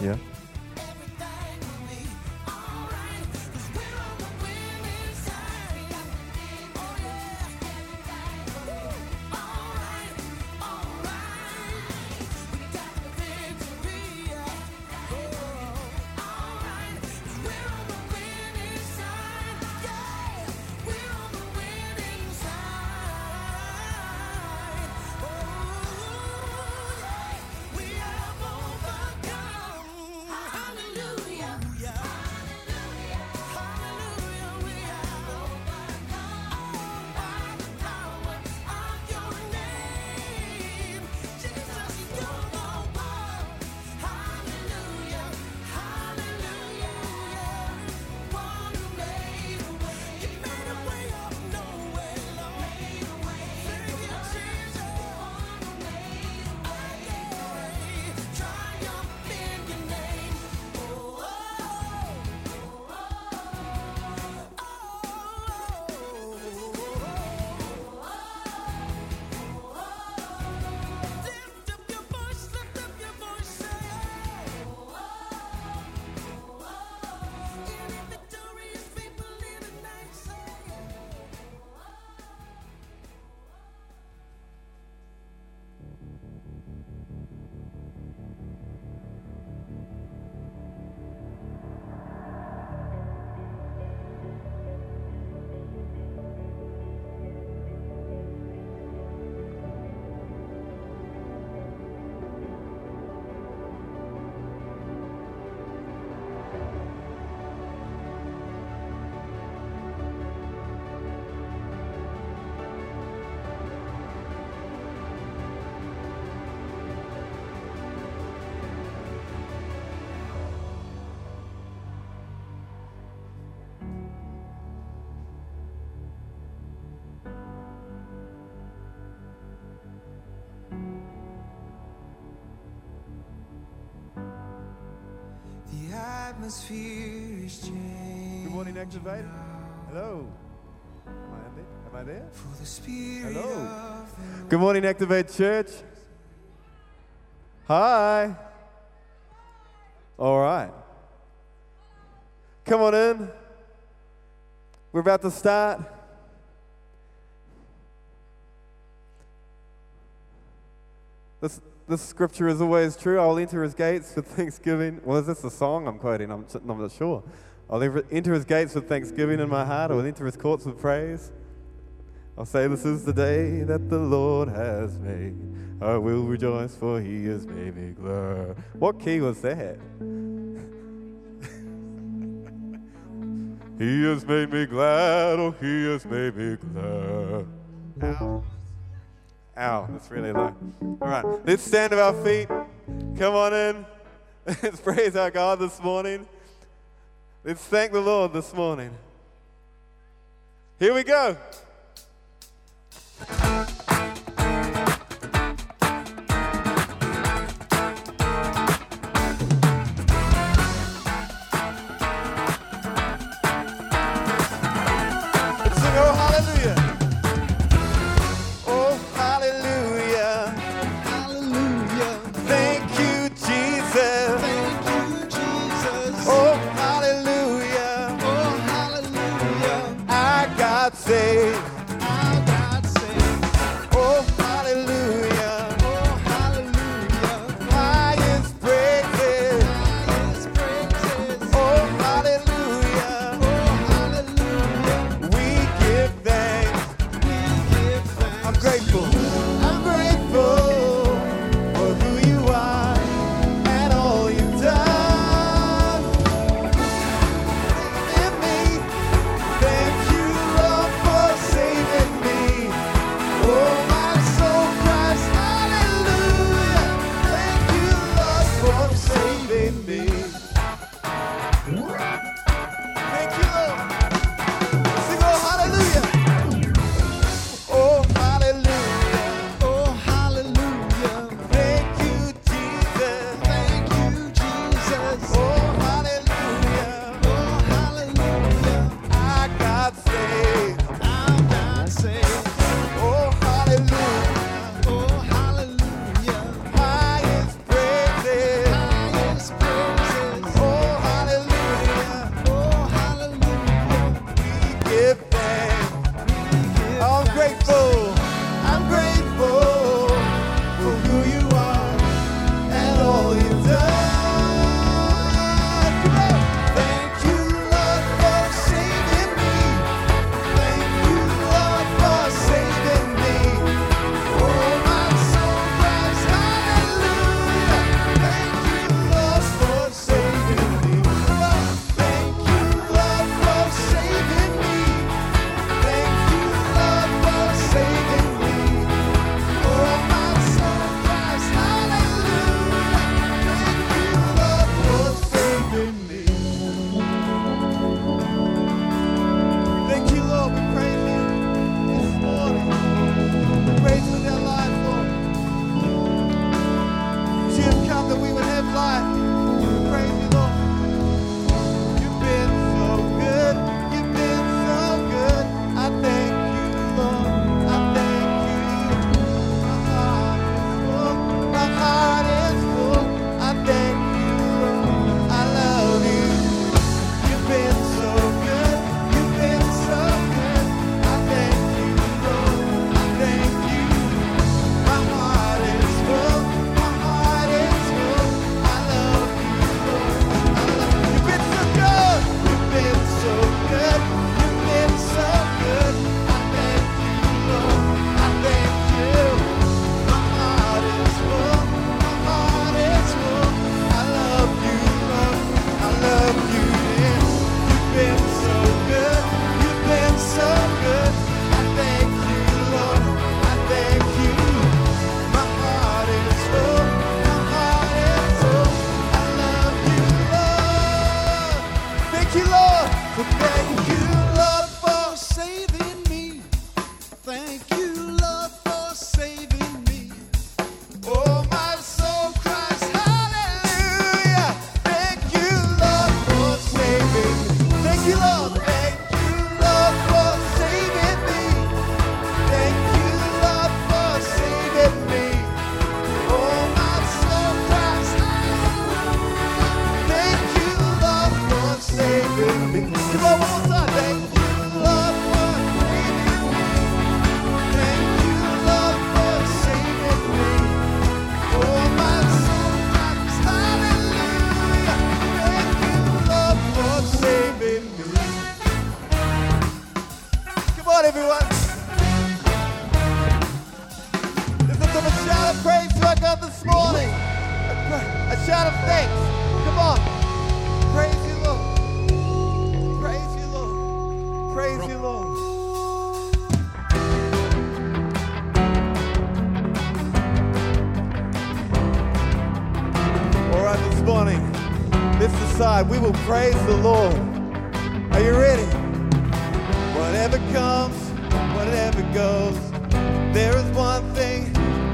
Yeah. Atmosphere is changing. Good morning, Activate. Hello. Am I there? Am I there? For the spirit Hello. Good morning, Activate Church. Hi. All right. Come on in. We're about to start. This, this scripture is always true. I'll enter his gates with thanksgiving. Well, is this a song I'm quoting? I'm, I'm not sure. I'll enter his gates with thanksgiving in my heart. I'll enter his courts with praise. I'll say, This is the day that the Lord has made. I will rejoice, for he has made me glad. What key was that? he has made me glad, oh, he has made me glad. Ow. Ow, that's really low. All right, let's stand to our feet. Come on in. Let's praise our God this morning. Let's thank the Lord this morning. Here we go.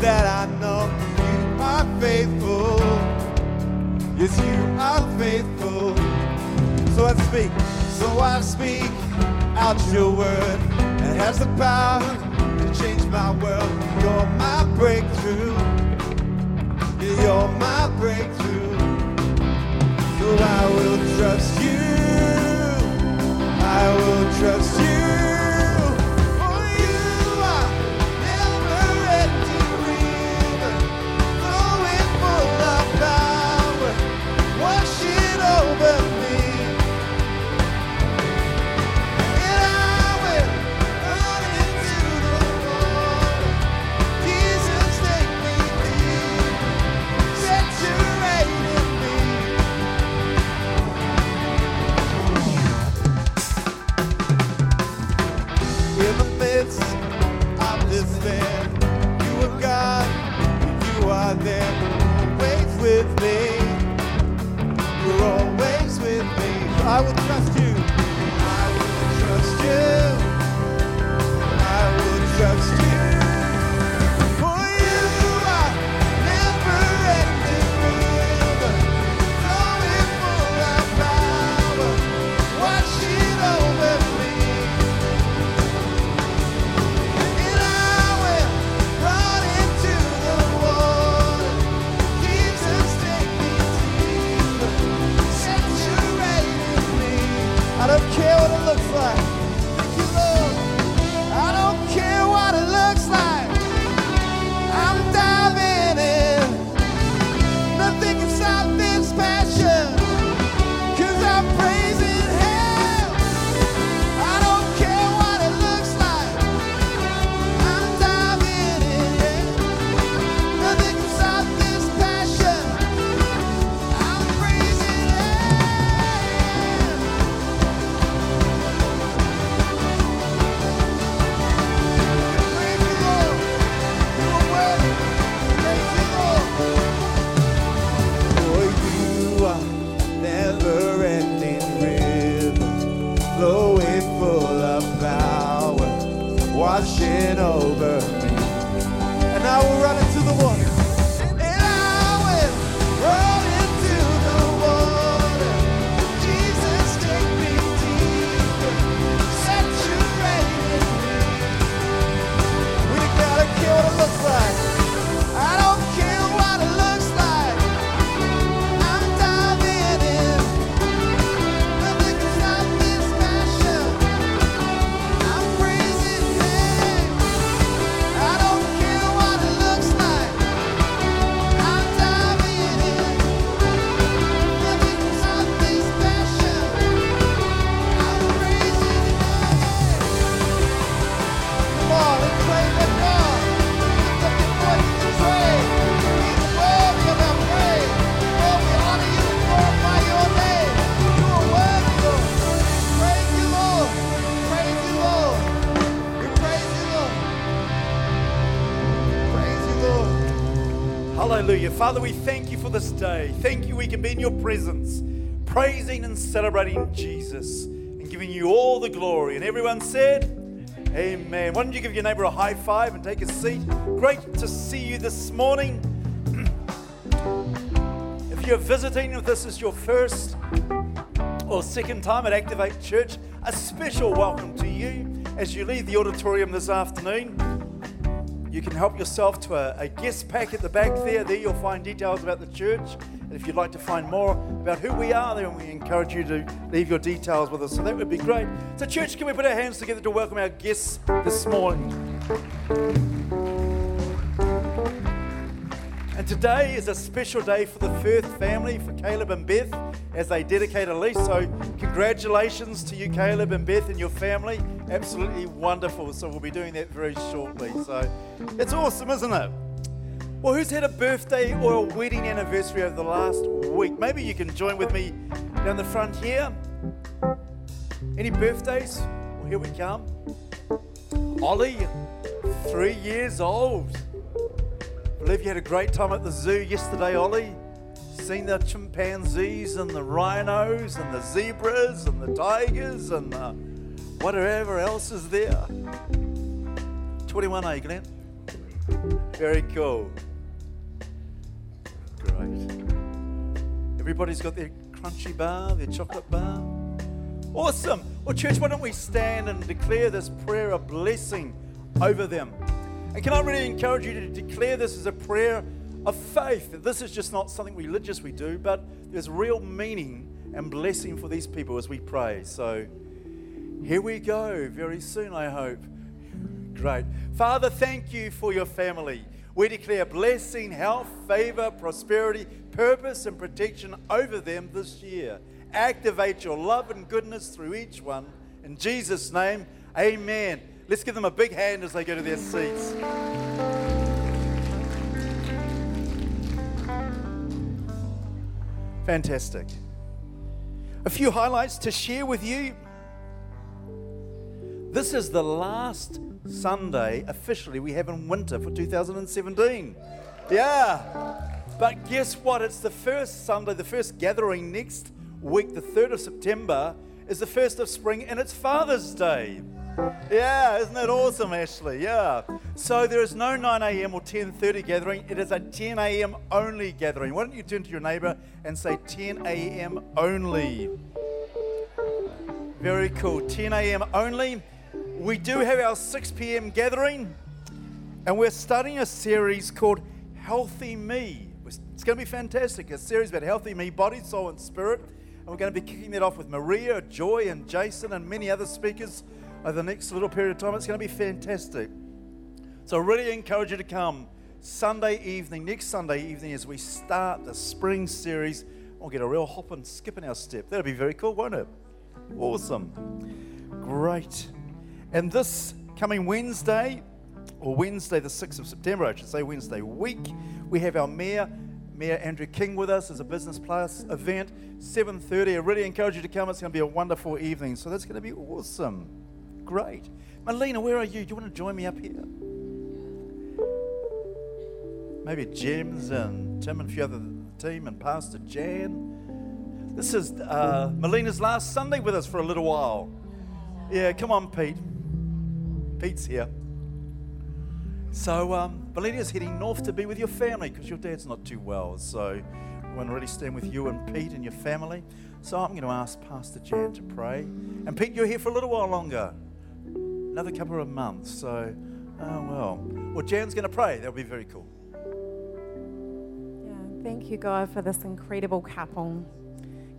That I know. You are faithful. Yes, you are faithful. So I speak, so I speak out your word. It has the power to change my world. You're my breakthrough. You're my breakthrough. So I will trust you. I will trust you. Your presence, praising and celebrating Jesus and giving you all the glory. And everyone said, Amen. Why don't you give your neighbor a high five and take a seat? Great to see you this morning. if you're visiting, if this is your first or second time at Activate Church, a special welcome to you as you leave the auditorium this afternoon. You can help yourself to a, a guest pack at the back there. There you'll find details about the church. And if you'd like to find more about who we are, then we encourage you to leave your details with us. So that would be great. So, church, can we put our hands together to welcome our guests this morning? And today is a special day for the Firth family, for Caleb and Beth, as they dedicate Elise. So, congratulations to you, Caleb and Beth, and your family. Absolutely wonderful. So, we'll be doing that very shortly. So, it's awesome, isn't it? Well, who's had a birthday or a wedding anniversary over the last week? Maybe you can join with me down the front here. Any birthdays? Well, here we come. Ollie, three years old. Believe you had a great time at the zoo yesterday, Ollie. seen the chimpanzees and the rhinos and the zebras and the tigers and the whatever else is there. 21A, Glenn. Very cool. Great. Everybody's got their crunchy bar, their chocolate bar. Awesome. Well, church, why don't we stand and declare this prayer a blessing over them? And can I really encourage you to declare this as a prayer of faith? That this is just not something religious we do, but there's real meaning and blessing for these people as we pray. So here we go, very soon, I hope. Great. Father, thank you for your family. We declare blessing, health, favor, prosperity, purpose, and protection over them this year. Activate your love and goodness through each one. In Jesus' name, amen. Let's give them a big hand as they go to their seats. Fantastic. A few highlights to share with you. This is the last Sunday officially we have in winter for 2017. Yeah. But guess what? It's the first Sunday, the first gathering next week, the 3rd of September, is the first of spring and it's Father's Day. Yeah, isn't that awesome, Ashley? Yeah. So there is no 9 a.m. or 10:30 gathering. It is a 10 a.m. only gathering. Why don't you turn to your neighbor and say 10 a.m. only? Very cool. 10 a.m. only. We do have our 6 p.m. gathering, and we're starting a series called Healthy Me. It's going to be fantastic. A series about healthy me, body, soul, and spirit. And we're going to be kicking that off with Maria, Joy, and Jason, and many other speakers over the next little period of time. It's going to be fantastic. So, I really encourage you to come Sunday evening, next Sunday evening, as we start the spring series. We'll get a real hop and skip in our step. That'll be very cool, won't it? Awesome. Great. And this coming Wednesday, or Wednesday, the 6th of September, I should say, Wednesday week, we have our Mayor, Mayor Andrew King with us as a Business Plus event, 7.30. I really encourage you to come. It's going to be a wonderful evening. So that's going to be awesome. Great. Melina, where are you? Do you want to join me up here? Maybe Jim's and Tim and a few other team and Pastor Jan. This is uh, Melina's last Sunday with us for a little while. Yeah, come on, Pete. Pete's here. So, um, heading north to be with your family because your dad's not too well. So, I want to really stand with you and Pete and your family. So, I'm going to ask Pastor Jan to pray. And Pete, you're here for a little while longer another couple of months. So, oh well. Well, Jan's going to pray. That'll be very cool. Yeah, thank you, God, for this incredible couple.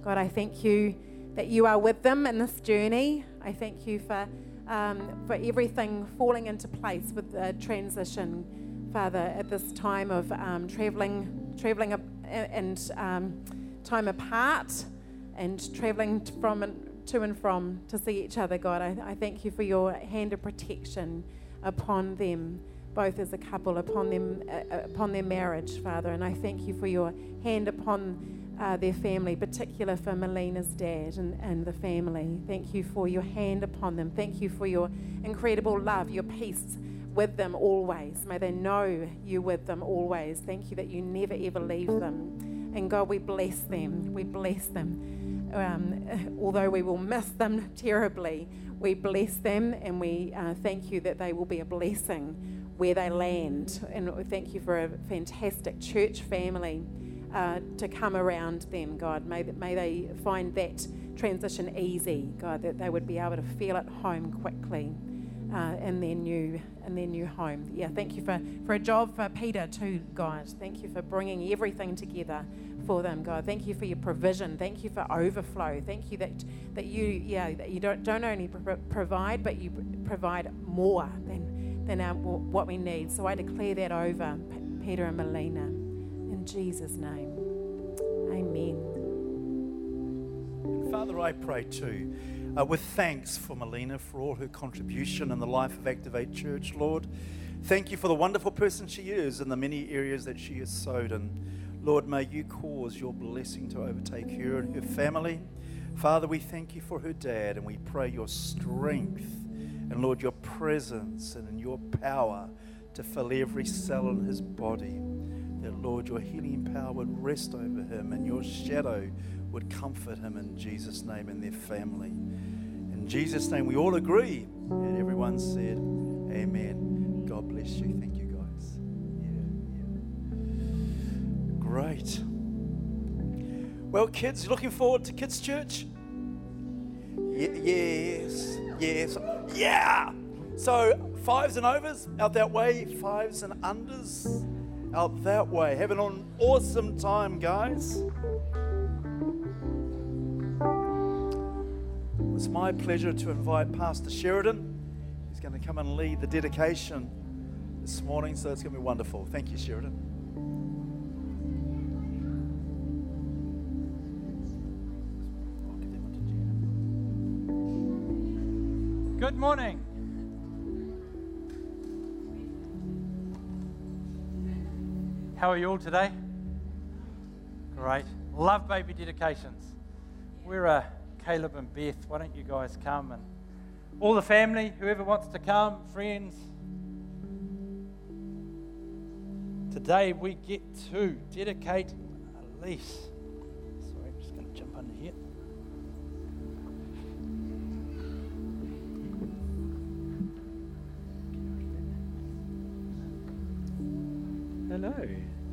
God, I thank you that you are with them in this journey. I thank you for, um, for everything falling into place with the transition, Father, at this time of um, traveling, traveling and um, time apart and traveling from to and from to see each other, God. I, I thank you for your hand of protection upon them, both as a couple, upon them, uh, upon their marriage, Father. And I thank you for your hand upon uh, their family, particular for Melina's dad and, and the family. Thank you for your hand upon them. Thank you for your incredible love, your peace with them always. May they know you with them always. Thank you that you never ever leave them. And God, we bless them. We bless them. Um, although we will miss them terribly, we bless them and we uh, thank you that they will be a blessing where they land. And we thank you for a fantastic church family uh, to come around them, God. May, may they find that transition easy, God, that they would be able to feel at home quickly. Uh, in their new in their new home. Yeah, thank you for, for a job for Peter too, God. Thank you for bringing everything together for them, God. Thank you for your provision. Thank you for overflow. Thank you that that you yeah that you don't don't only pro- provide but you provide more than than our, what we need. So I declare that over P- Peter and Melina in Jesus' name. Amen. Father, I pray too, uh, with thanks for Melina for all her contribution in the life of Activate Church, Lord. Thank you for the wonderful person she is and the many areas that she has sowed in. Lord, may you cause your blessing to overtake her and her family. Father, we thank you for her dad and we pray your strength and, Lord, your presence and your power to fill every cell in his body that, Lord, your healing power would rest over him and your shadow would comfort him in Jesus' name and their family. In Jesus' name, we all agree. And everyone said, Amen. God bless you. Thank you, guys. Yeah, yeah. Great. Well, kids, looking forward to Kids Church? Ye- yes, yes, yeah. So, fives and overs out that way, fives and unders out that way. Having an awesome time, guys. It's my pleasure to invite Pastor Sheridan. He's going to come and lead the dedication this morning, so it's going to be wonderful. Thank you, Sheridan. Good morning. How are you all today? Great. Love baby dedications. We're uh, Caleb and Beth. Why don't you guys come and all the family, whoever wants to come, friends. Today we get to dedicate Elise. Sorry, I'm just going to jump under here. Hello.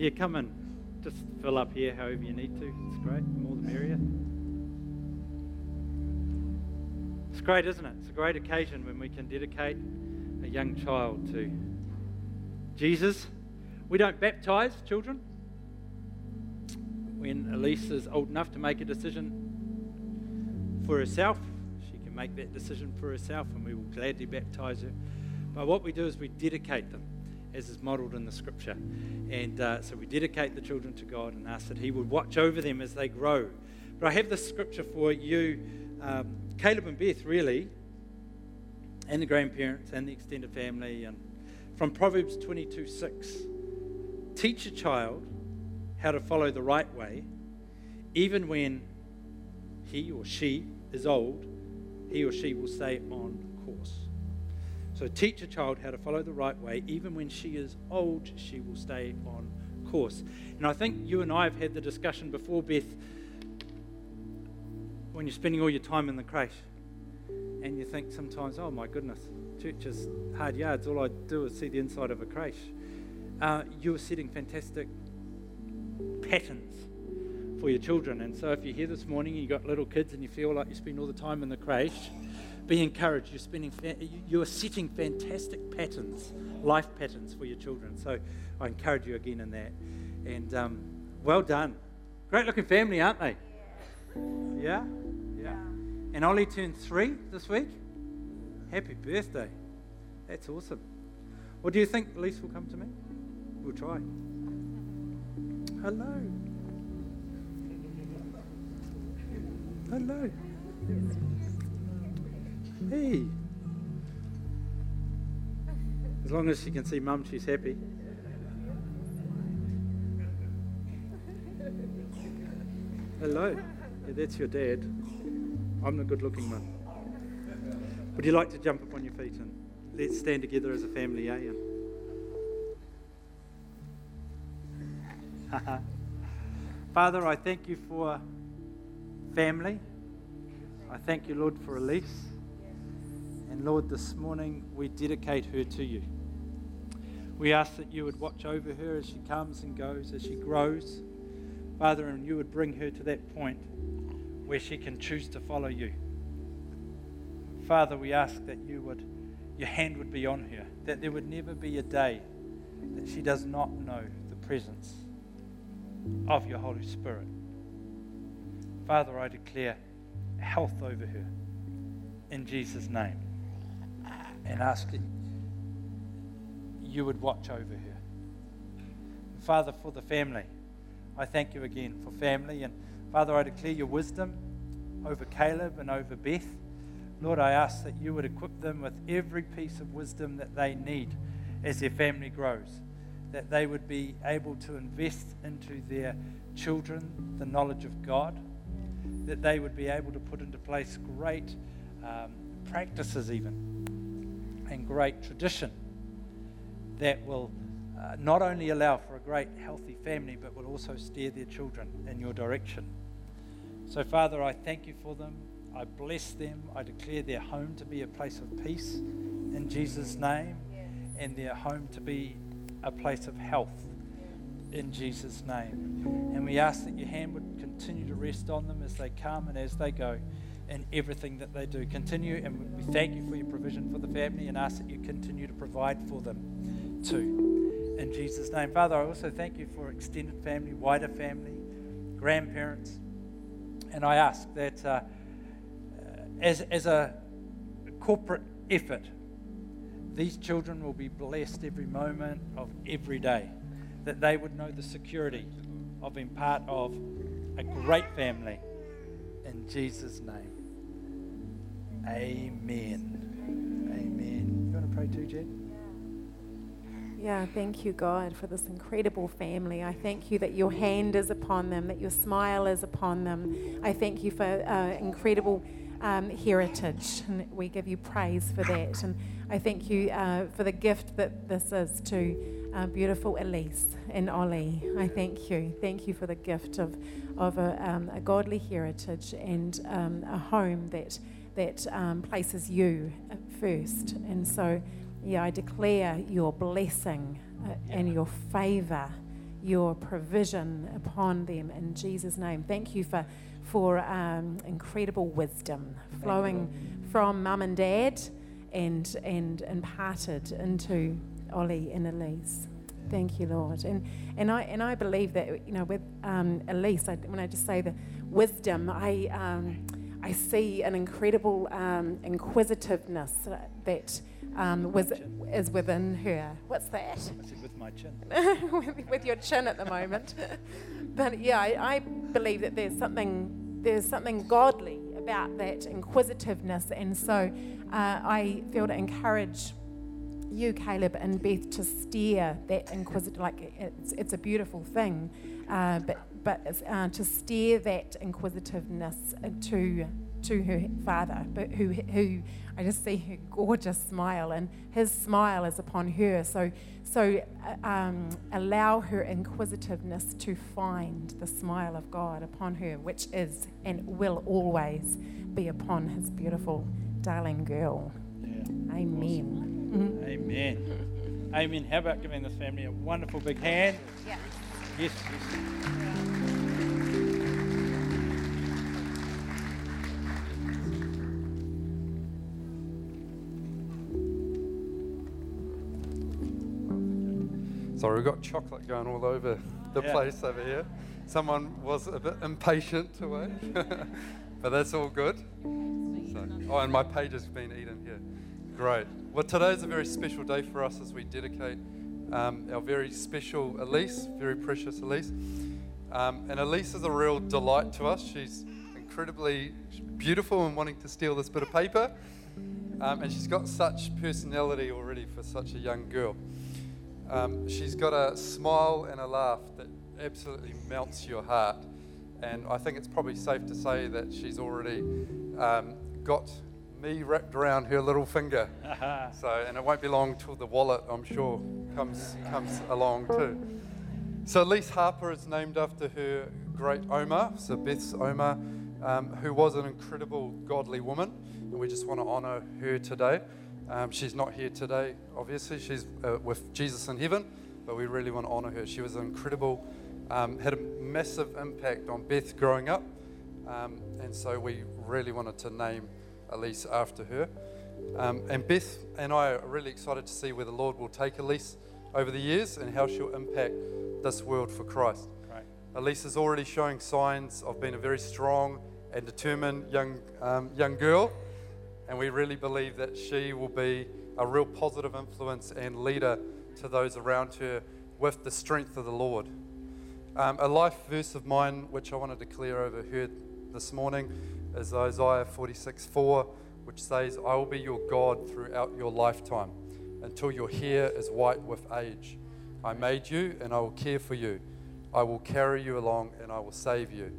Yeah, come and just fill up here however you need to. It's great. The more the merrier. It's great, isn't it? It's a great occasion when we can dedicate a young child to Jesus. We don't baptize children when Elise is old enough to make a decision for herself, she can make that decision for herself, and we will gladly baptize her. But what we do is we dedicate them, as is modeled in the scripture. And uh, so we dedicate the children to God and ask that He would watch over them as they grow. But I have this scripture for you, um, Caleb and Beth, really, and the grandparents and the extended family, and from Proverbs 22 6. Teach a child how to follow the right way, even when he or she is old, he or she will stay on course. So teach a child how to follow the right way, even when she is old, she will stay on course. And I think you and I have had the discussion before, Beth, when you're spending all your time in the creche, and you think sometimes, oh my goodness, church is hard yards. All I do is see the inside of a creche. Uh, you are setting fantastic patterns for your children. And so if you're here this morning and you've got little kids and you feel like you spend all the time in the creche, be encouraged. You're, spending fa- you are setting fantastic patterns, life patterns for your children. So I encourage you again in that. And um, well done. Great looking family, aren't they? Yeah? Yeah. And Ollie turned three this week. Happy birthday. That's awesome. Well, do you think Elise will come to me? We'll try. Hello. Hello. Hey. As long as she can see mum, she's happy. Hello. Yeah, that's your dad. I'm the good looking one. Would you like to jump up on your feet and let's stand together as a family, eh? Father, I thank you for family. I thank you, Lord, for Elise. And Lord, this morning we dedicate her to you. We ask that you would watch over her as she comes and goes, as she grows. Father, and you would bring her to that point where she can choose to follow you. Father, we ask that you would, your hand would be on her, that there would never be a day that she does not know the presence of your Holy Spirit. Father, I declare health over her in Jesus' name and asking you would watch over her. Father, for the family, I thank you again for family. And Father, I declare your wisdom over Caleb and over Beth. Lord, I ask that you would equip them with every piece of wisdom that they need as their family grows, that they would be able to invest into their children the knowledge of God, that they would be able to put into place great um, practices, even, and great tradition that will uh, not only allow for a great, healthy family, but will also steer their children in your direction. So, Father, I thank you for them. I bless them. I declare their home to be a place of peace in Jesus' name, and their home to be a place of health in Jesus' name. And we ask that your hand would continue to rest on them as they come and as they go in everything that they do. Continue, and we thank you for your provision for the family and ask that you continue to provide for them too. In Jesus' name. Father, I also thank you for extended family, wider family, grandparents. And I ask that uh, as, as a corporate effort, these children will be blessed every moment of every day, that they would know the security of being part of a great family. In Jesus' name. Amen. Amen. You want to pray too, Jen? Yeah, thank you, God, for this incredible family. I thank you that your hand is upon them, that your smile is upon them. I thank you for uh, incredible um, heritage, and we give you praise for that. And I thank you uh, for the gift that this is to uh, beautiful Elise and Ollie. I thank you. Thank you for the gift of, of a, um, a godly heritage and um, a home that, that um, places you first. And so, yeah, I declare your blessing uh, and your favor, your provision upon them in Jesus' name. Thank you for, for um, incredible wisdom flowing from mum and dad and, and imparted into Ollie and Elise. Thank you, Lord. And, and, I, and I believe that, you know, with um, Elise, I, when I just say the wisdom, I, um, I see an incredible um, inquisitiveness that um, was, is within her. What's that? I said with my chin. with, with your chin at the moment. but yeah, I, I believe that there's something there's something godly about that inquisitiveness, and so uh, I feel to encourage you, Caleb and Beth, to steer that inquisitive. Like it's, it's a beautiful thing, uh, but but uh, to steer that inquisitiveness to to her father, but who who I just see her gorgeous smile, and his smile is upon her. So so uh, um, allow her inquisitiveness to find the smile of God upon her, which is and will always be upon his beautiful darling girl. Yeah. Amen. Mhm. Amen. Amen. How about giving this family a wonderful big hand? Yeah. Yes, yes. Sorry, we've got chocolate going all over the Yeah. place over here. Someone was a bit impatient to wait, but that's all good. So, oh, and my page has been eaten here. Great. Well, today's a very special day for us as we dedicate um, our very special Elise, very precious Elise. Um, and Elise is a real delight to us. She's incredibly beautiful and wanting to steal this bit of paper. Um, and she's got such personality already for such a young girl. Um, she's got a smile and a laugh that absolutely melts your heart. And I think it's probably safe to say that she's already um, got me wrapped around her little finger. So, and it won't be long till the wallet, I'm sure, comes comes along too. So, Elise Harper is named after her great Oma, so Beth's Oma, um, who was an incredible godly woman, and we just want to honour her today. Um, she's not here today, obviously. She's uh, with Jesus in heaven, but we really want to honour her. She was an incredible, um, had a massive impact on Beth growing up, um, and so we really wanted to name Elise after her. Um, and Beth and I are really excited to see where the Lord will take Elise over the years and how she'll impact this world for Christ. Great. Elise is already showing signs of being a very strong and determined young, um, young girl, and we really believe that she will be a real positive influence and leader to those around her with the strength of the Lord. Um, a life verse of mine, which I want to declare over her this morning, is Isaiah 46 4, which says, I will be your God throughout your lifetime until your hair is white with age. I made you and I will care for you. I will carry you along and I will save you.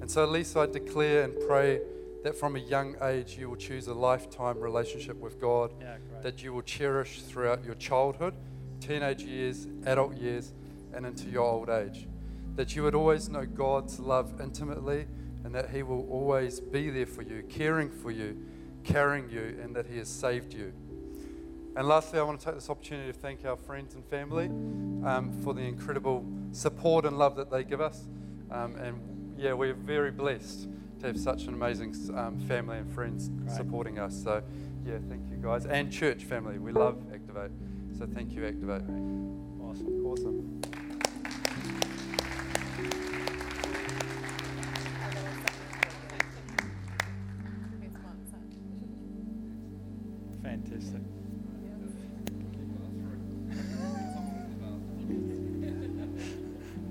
And so, Lisa, I declare and pray that from a young age you will choose a lifetime relationship with God, Yeah, that you will cherish throughout your childhood, teenage years, adult years, and into your old age. That you would always know God's love intimately and that He will always be there for you, caring for you, carrying you, and that He has saved you. And lastly, I want to take this opportunity to thank our friends and family um, for the incredible support and love that they give us. Um, and yeah, we're very blessed to have such an amazing um, family and friends Great. supporting us. So, yeah, thank you guys. And church family, we love Activate. So, thank you, Activate. Awesome. Awesome. Fantastic.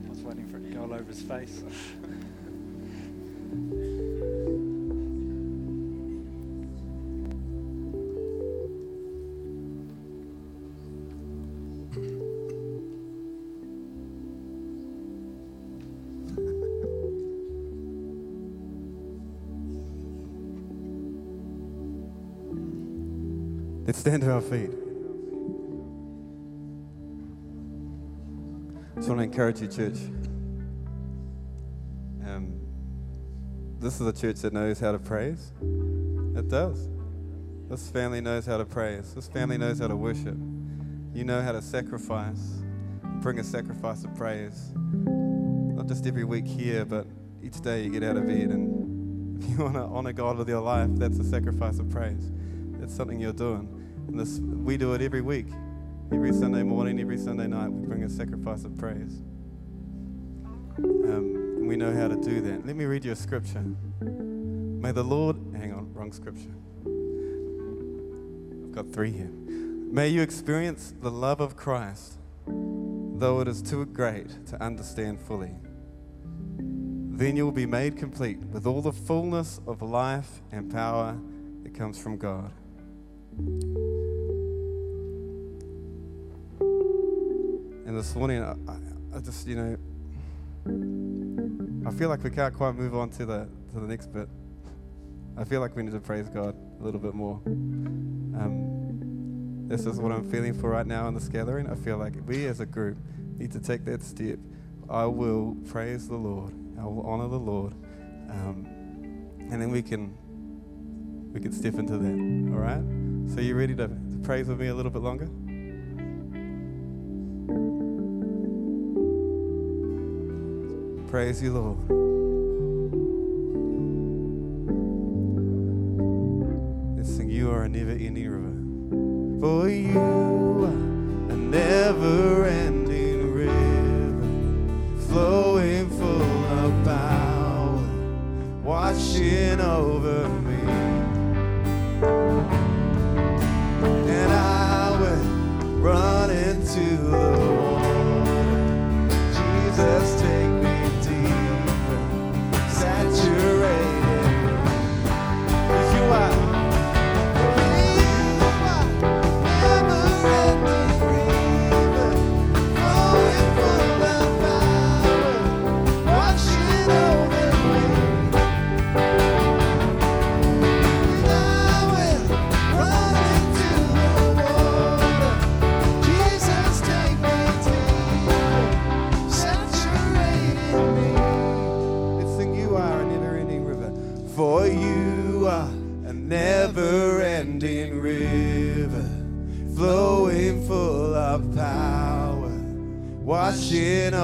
I was waiting for it to go all over his face. Let's stand to our feet. I Just want to encourage you, church. Um, this is a church that knows how to praise. It does. This family knows how to praise. This family knows how to worship. You know how to sacrifice, bring a sacrifice of praise. Not just every week here, but each day you get out of bed. And if you want to honor God with your life, that's a sacrifice of praise. That's something you're doing. And this, we do it every week. Every Sunday morning, every Sunday night, we bring a sacrifice of praise. Um, and we know how to do that. Let me read you a scripture. May the Lord, hang on, wrong scripture. I've got three here. May you experience the love of Christ, though it is too great to understand fully. Then you will be made complete with all the fullness of life and power that comes from God. And this morning, I, I, just, you know, I feel like we can't quite move on to the to the next bit. I feel like we need to praise God a little bit more. Um, this is what I'm feeling for right now in this gathering. I feel like we as a group need to take that step. I will praise the Lord. I will honor the Lord, um, and then we can we can step into that. All right. So you ready to, to praise with me a little bit longer? Praise you, Lord. Let's sing, You are a never ending river. For you are a never ending river, flowing full of power, washing over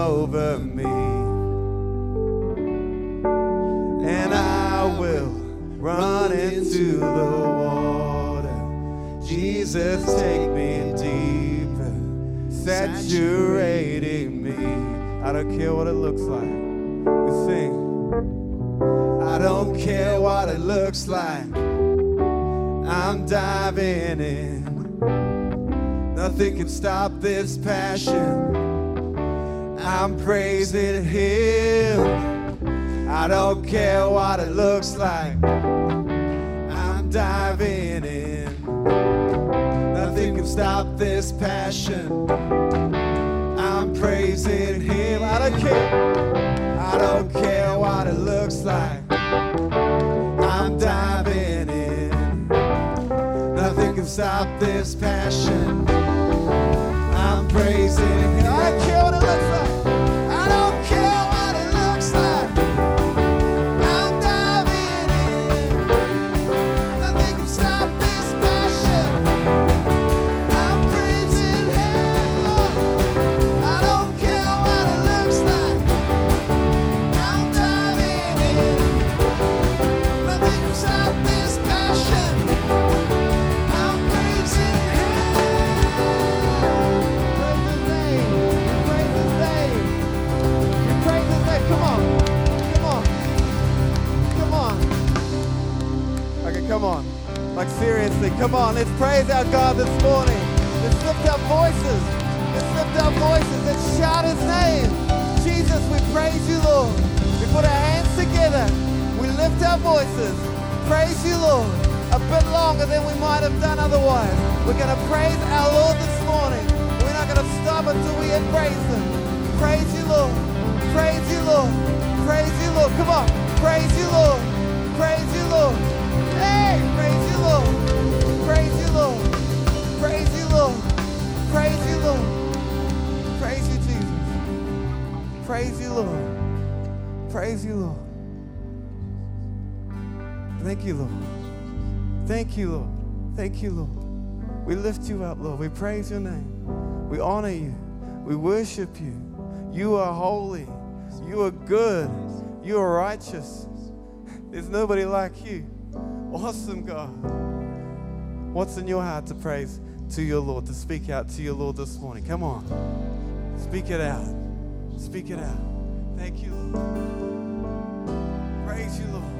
over me and I will run into the water. Jesus, take me deeper, saturating me. I don't care what it looks like. We sing. I don't care what it looks like. I'm diving in. Nothing can stop this passion. I'm praising Him. I don't care what it looks like. I'm diving in. Nothing can stop this passion. I'm praising Him. I don't care. I don't care what it looks like. I'm diving in. Nothing can stop this passion. I'm praising Him. I don't care what it looks like. Let's praise our God this morning. Let's lift our voices. Let's lift our voices. Let's shout His name. Jesus, we praise you, Lord. We put our hands together. We lift our voices. Praise you, Lord. A bit longer than we might have done otherwise. We're going to praise our Lord this morning. We're not going to stop until we praised Him. Praise you, Lord. Praise you, Lord. Praise you, Lord. Come on. Praise you, Lord. Praise you, Lord. Praise you, Lord. Praise you, Lord. Praise you, Lord. Praise you, Jesus. Praise you, Lord. Praise you, Lord. Thank you, Lord. Thank you, Lord. Thank you, Lord. We lift you up, Lord. We praise your name. We honor you. We worship you. You are holy. You are good. You are righteous. There's nobody like you. Awesome God. What's in your heart to praise to your Lord, to speak out to your Lord this morning? Come on. Speak it out. Speak it out. Thank you, Lord. Praise you, Lord.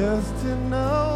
just to know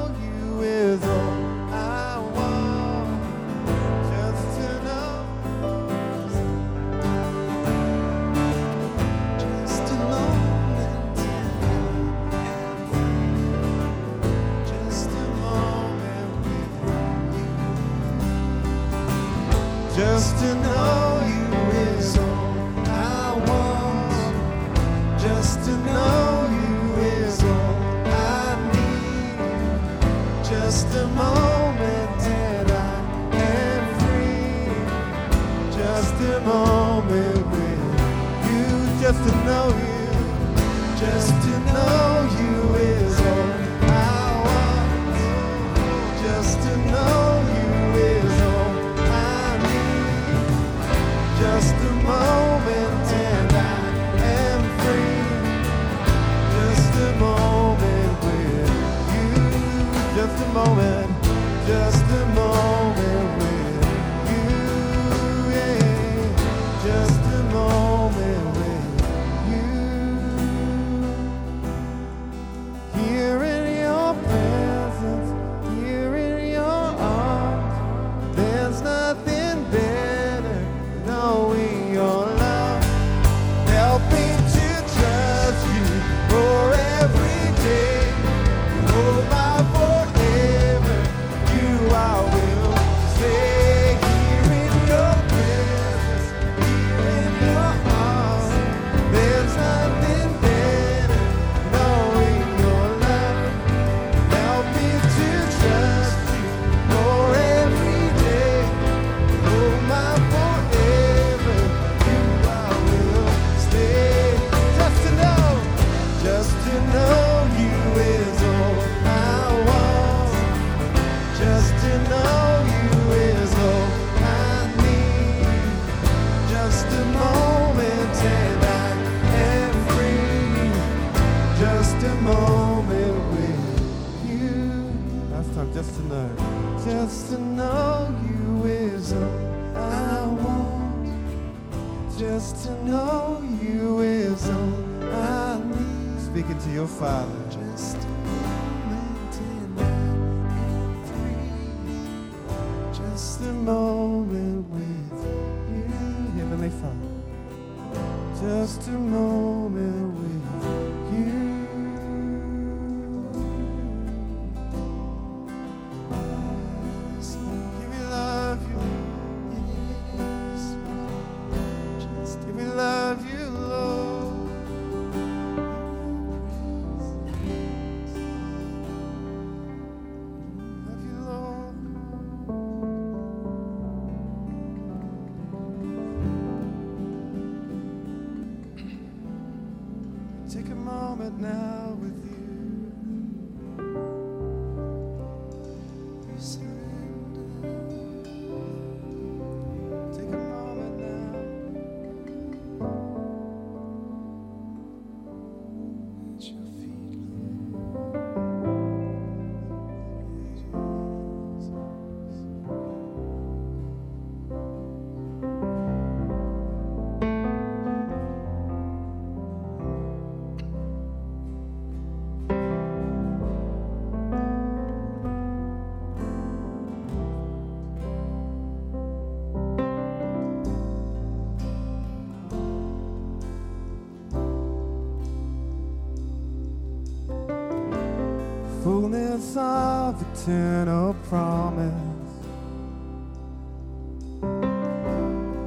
of eternal promise.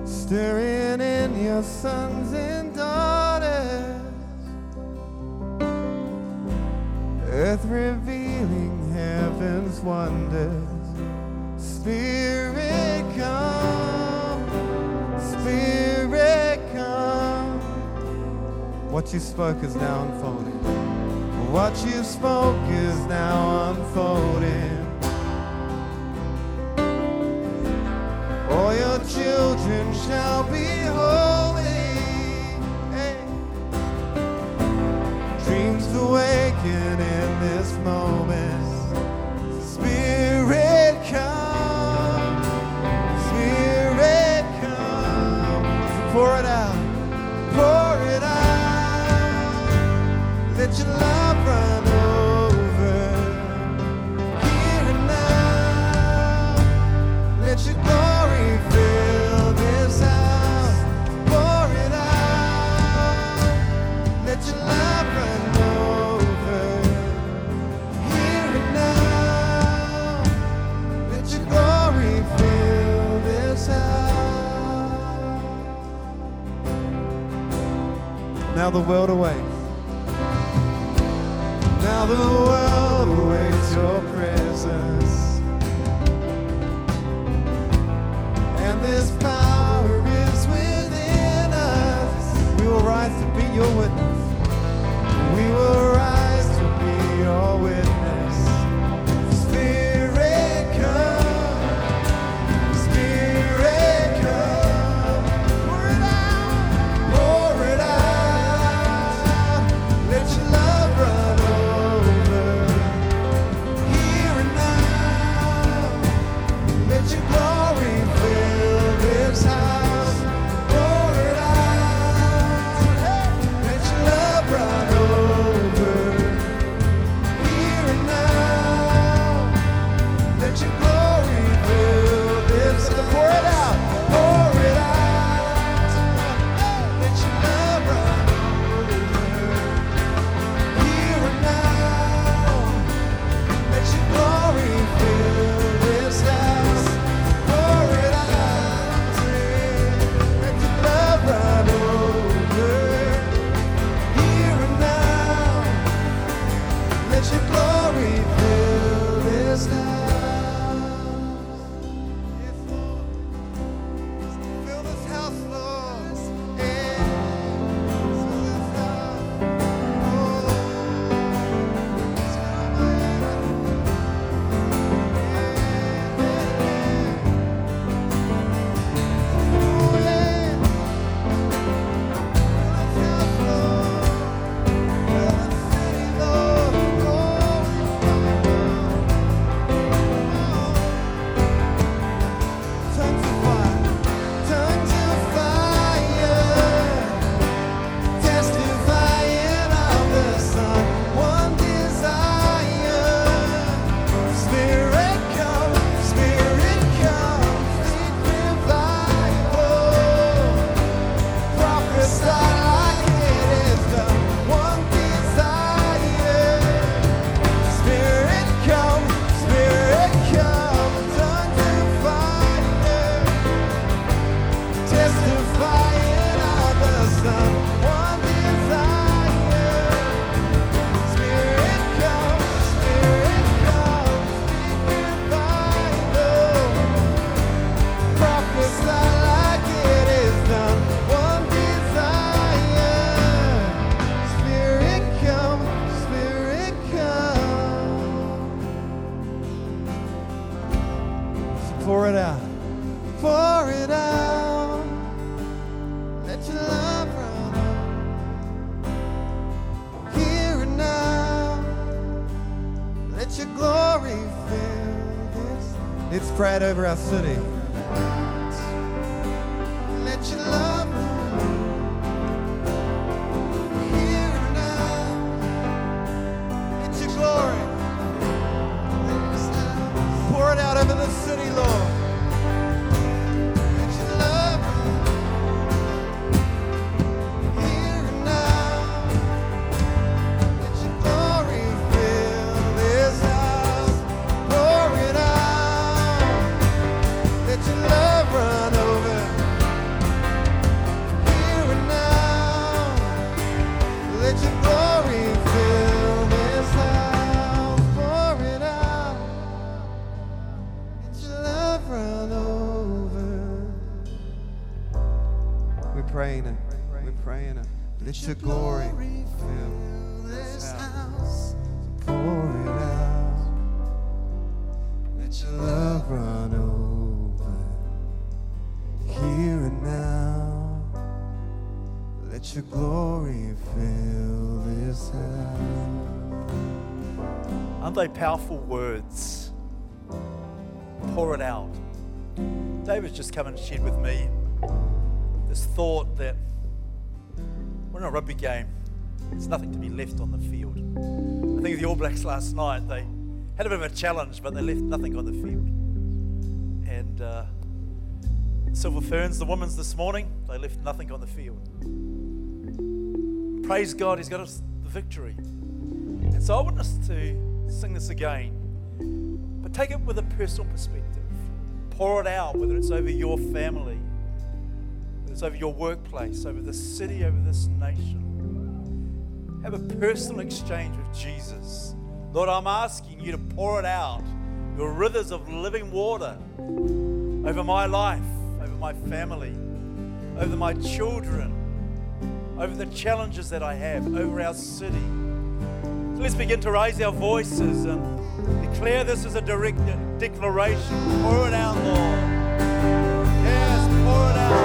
Stirring in your sons and daughters, earth revealing heaven's wonders. Spirit, come, Spirit, come. What you spoke is now unfolding. What you've spoke is now unfolding. your witness. We will rise to be your witness. Let your glory fill this. It's spread over our city. powerful words. Pour it out. David's just come and shared with me this thought that we're in a rugby game, there's nothing to be left on the field. I think the All Blacks last night, they had a bit of a challenge, but they left nothing on the field. And uh, Silver Ferns, the women's this morning, they left nothing on the field. Praise God, He's got us the victory. And so I want us to sing this again. But take it with a personal perspective. Pour it out, whether it's over your family, whether it's over your workplace, over this city, over this nation. Have a personal exchange with Jesus. Lord, I'm asking you to pour it out, your rivers of living water, over my life, over my family, over my children, over the challenges that I have, over our city. So let's begin to raise our voices and declare this as a direct declaration. Pour it out, Lord. Yes, pour it out.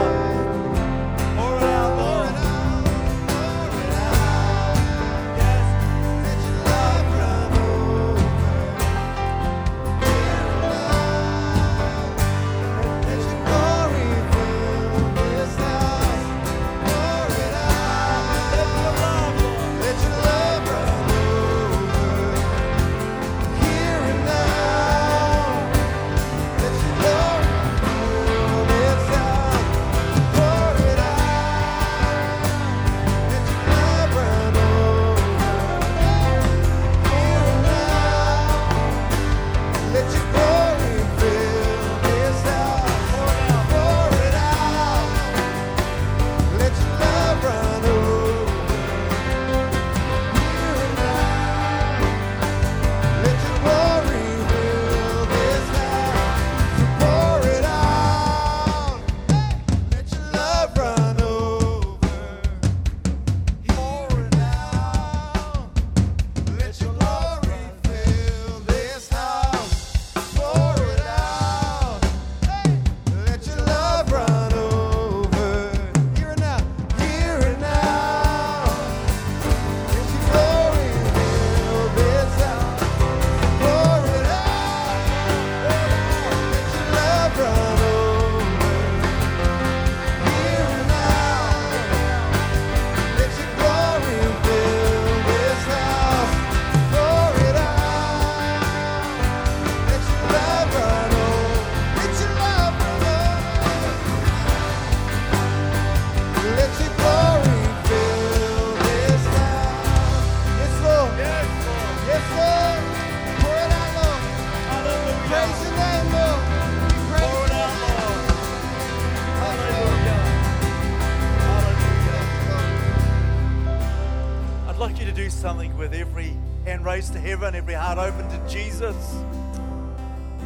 Heaven, every heart open to Jesus.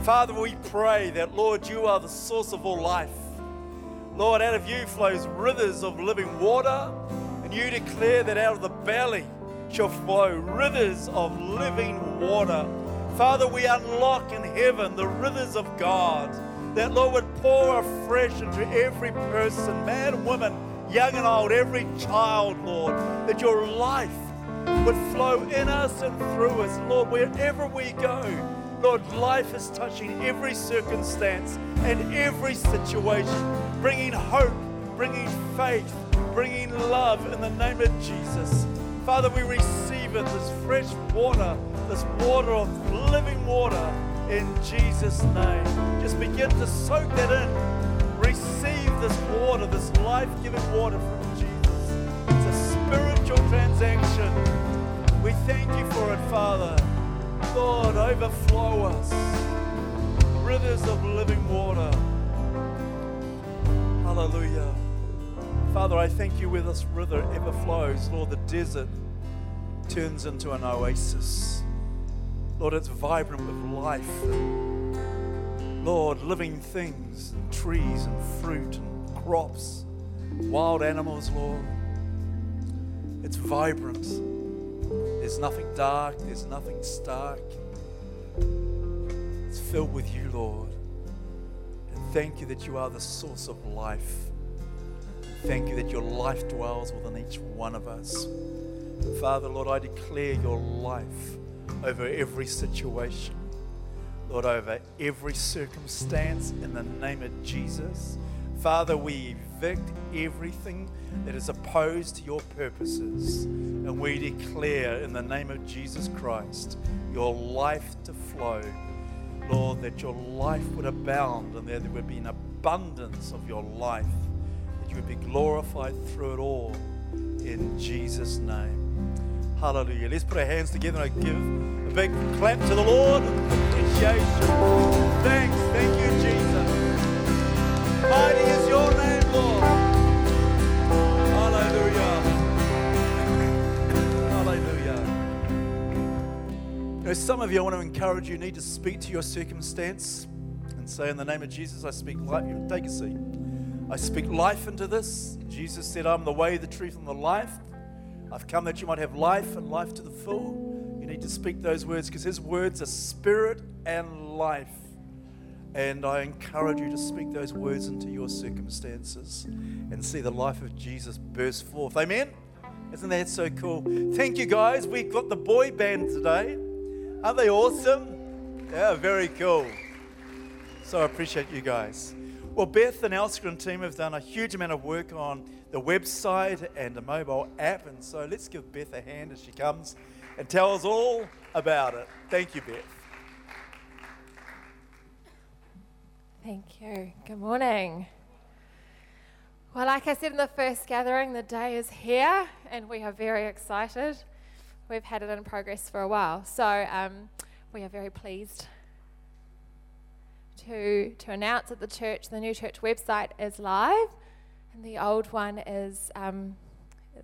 Father, we pray that, Lord, you are the source of all life. Lord, out of you flows rivers of living water, and you declare that out of the belly shall flow rivers of living water. Father, we unlock in heaven the rivers of God that, Lord, would pour afresh into every person, man woman, young and old, every child, Lord, that your life would flow in us and through us, Lord, wherever we go. Lord, life is touching every circumstance and every situation, bringing hope, bringing faith, bringing love in the name of Jesus. Father, we receive it, this fresh water, this water of living water in Jesus' name. Just begin to soak that in. Receive this water, this life giving water from Jesus. It's a spiritual transaction. We thank you for it, Father. Lord, overflow us. Rivers of living water. Hallelujah. Father, I thank you where this river ever flows. Lord, the desert turns into an oasis. Lord, it's vibrant with life. Lord, living things, and trees and fruit and crops, wild animals, Lord. It's vibrant. There's nothing dark, there's nothing stark. It's filled with you, Lord. And thank you that you are the source of life. Thank you that your life dwells within each one of us. Father, Lord, I declare your life over every situation. Lord, over every circumstance in the name of Jesus. Father, we evict everything that is opposed to your purposes. And we declare in the name of Jesus Christ your life to flow. Lord, that your life would abound and that there would be an abundance of your life, that you would be glorified through it all in Jesus' name. Hallelujah. Let's put our hands together and give a big clap to the Lord. Thanks. Thank you, Jesus. Some of you, I want to encourage you, need to speak to your circumstance and say, In the name of Jesus, I speak life. You take a seat. I speak life into this. Jesus said, I'm the way, the truth, and the life. I've come that you might have life and life to the full. You need to speak those words because His words are spirit and life. And I encourage you to speak those words into your circumstances and see the life of Jesus burst forth. Amen? Isn't that so cool? Thank you, guys. We've got the boy band today. Aren't they awesome? Yeah, very cool. So I appreciate you guys. Well, Beth and Elise's team have done a huge amount of work on the website and the mobile app. And so let's give Beth a hand as she comes and tell us all about it. Thank you, Beth. Thank you. Good morning. Well, like I said in the first gathering, the day is here and we are very excited. We've had it in progress for a while. So um, we are very pleased to, to announce that the church, the new church website is live, and the old one is, um,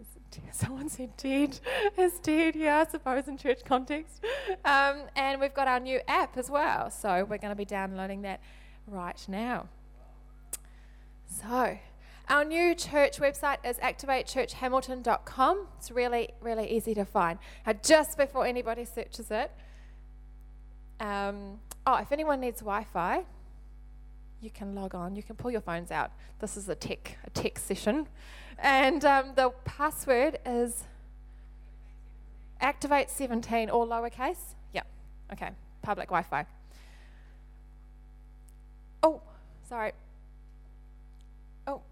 is someone said dead, is dead, yeah, I suppose in church context. Um, and we've got our new app as well, so we're going to be downloading that right now. So, our new church website is activatechurchhamilton.com. It's really, really easy to find. Now, just before anybody searches it, um, oh, if anyone needs Wi-Fi, you can log on. You can pull your phones out. This is a tech, a tech session, and um, the password is activate 17, all lowercase. Yep. Okay. Public Wi-Fi. Oh, sorry. Oh,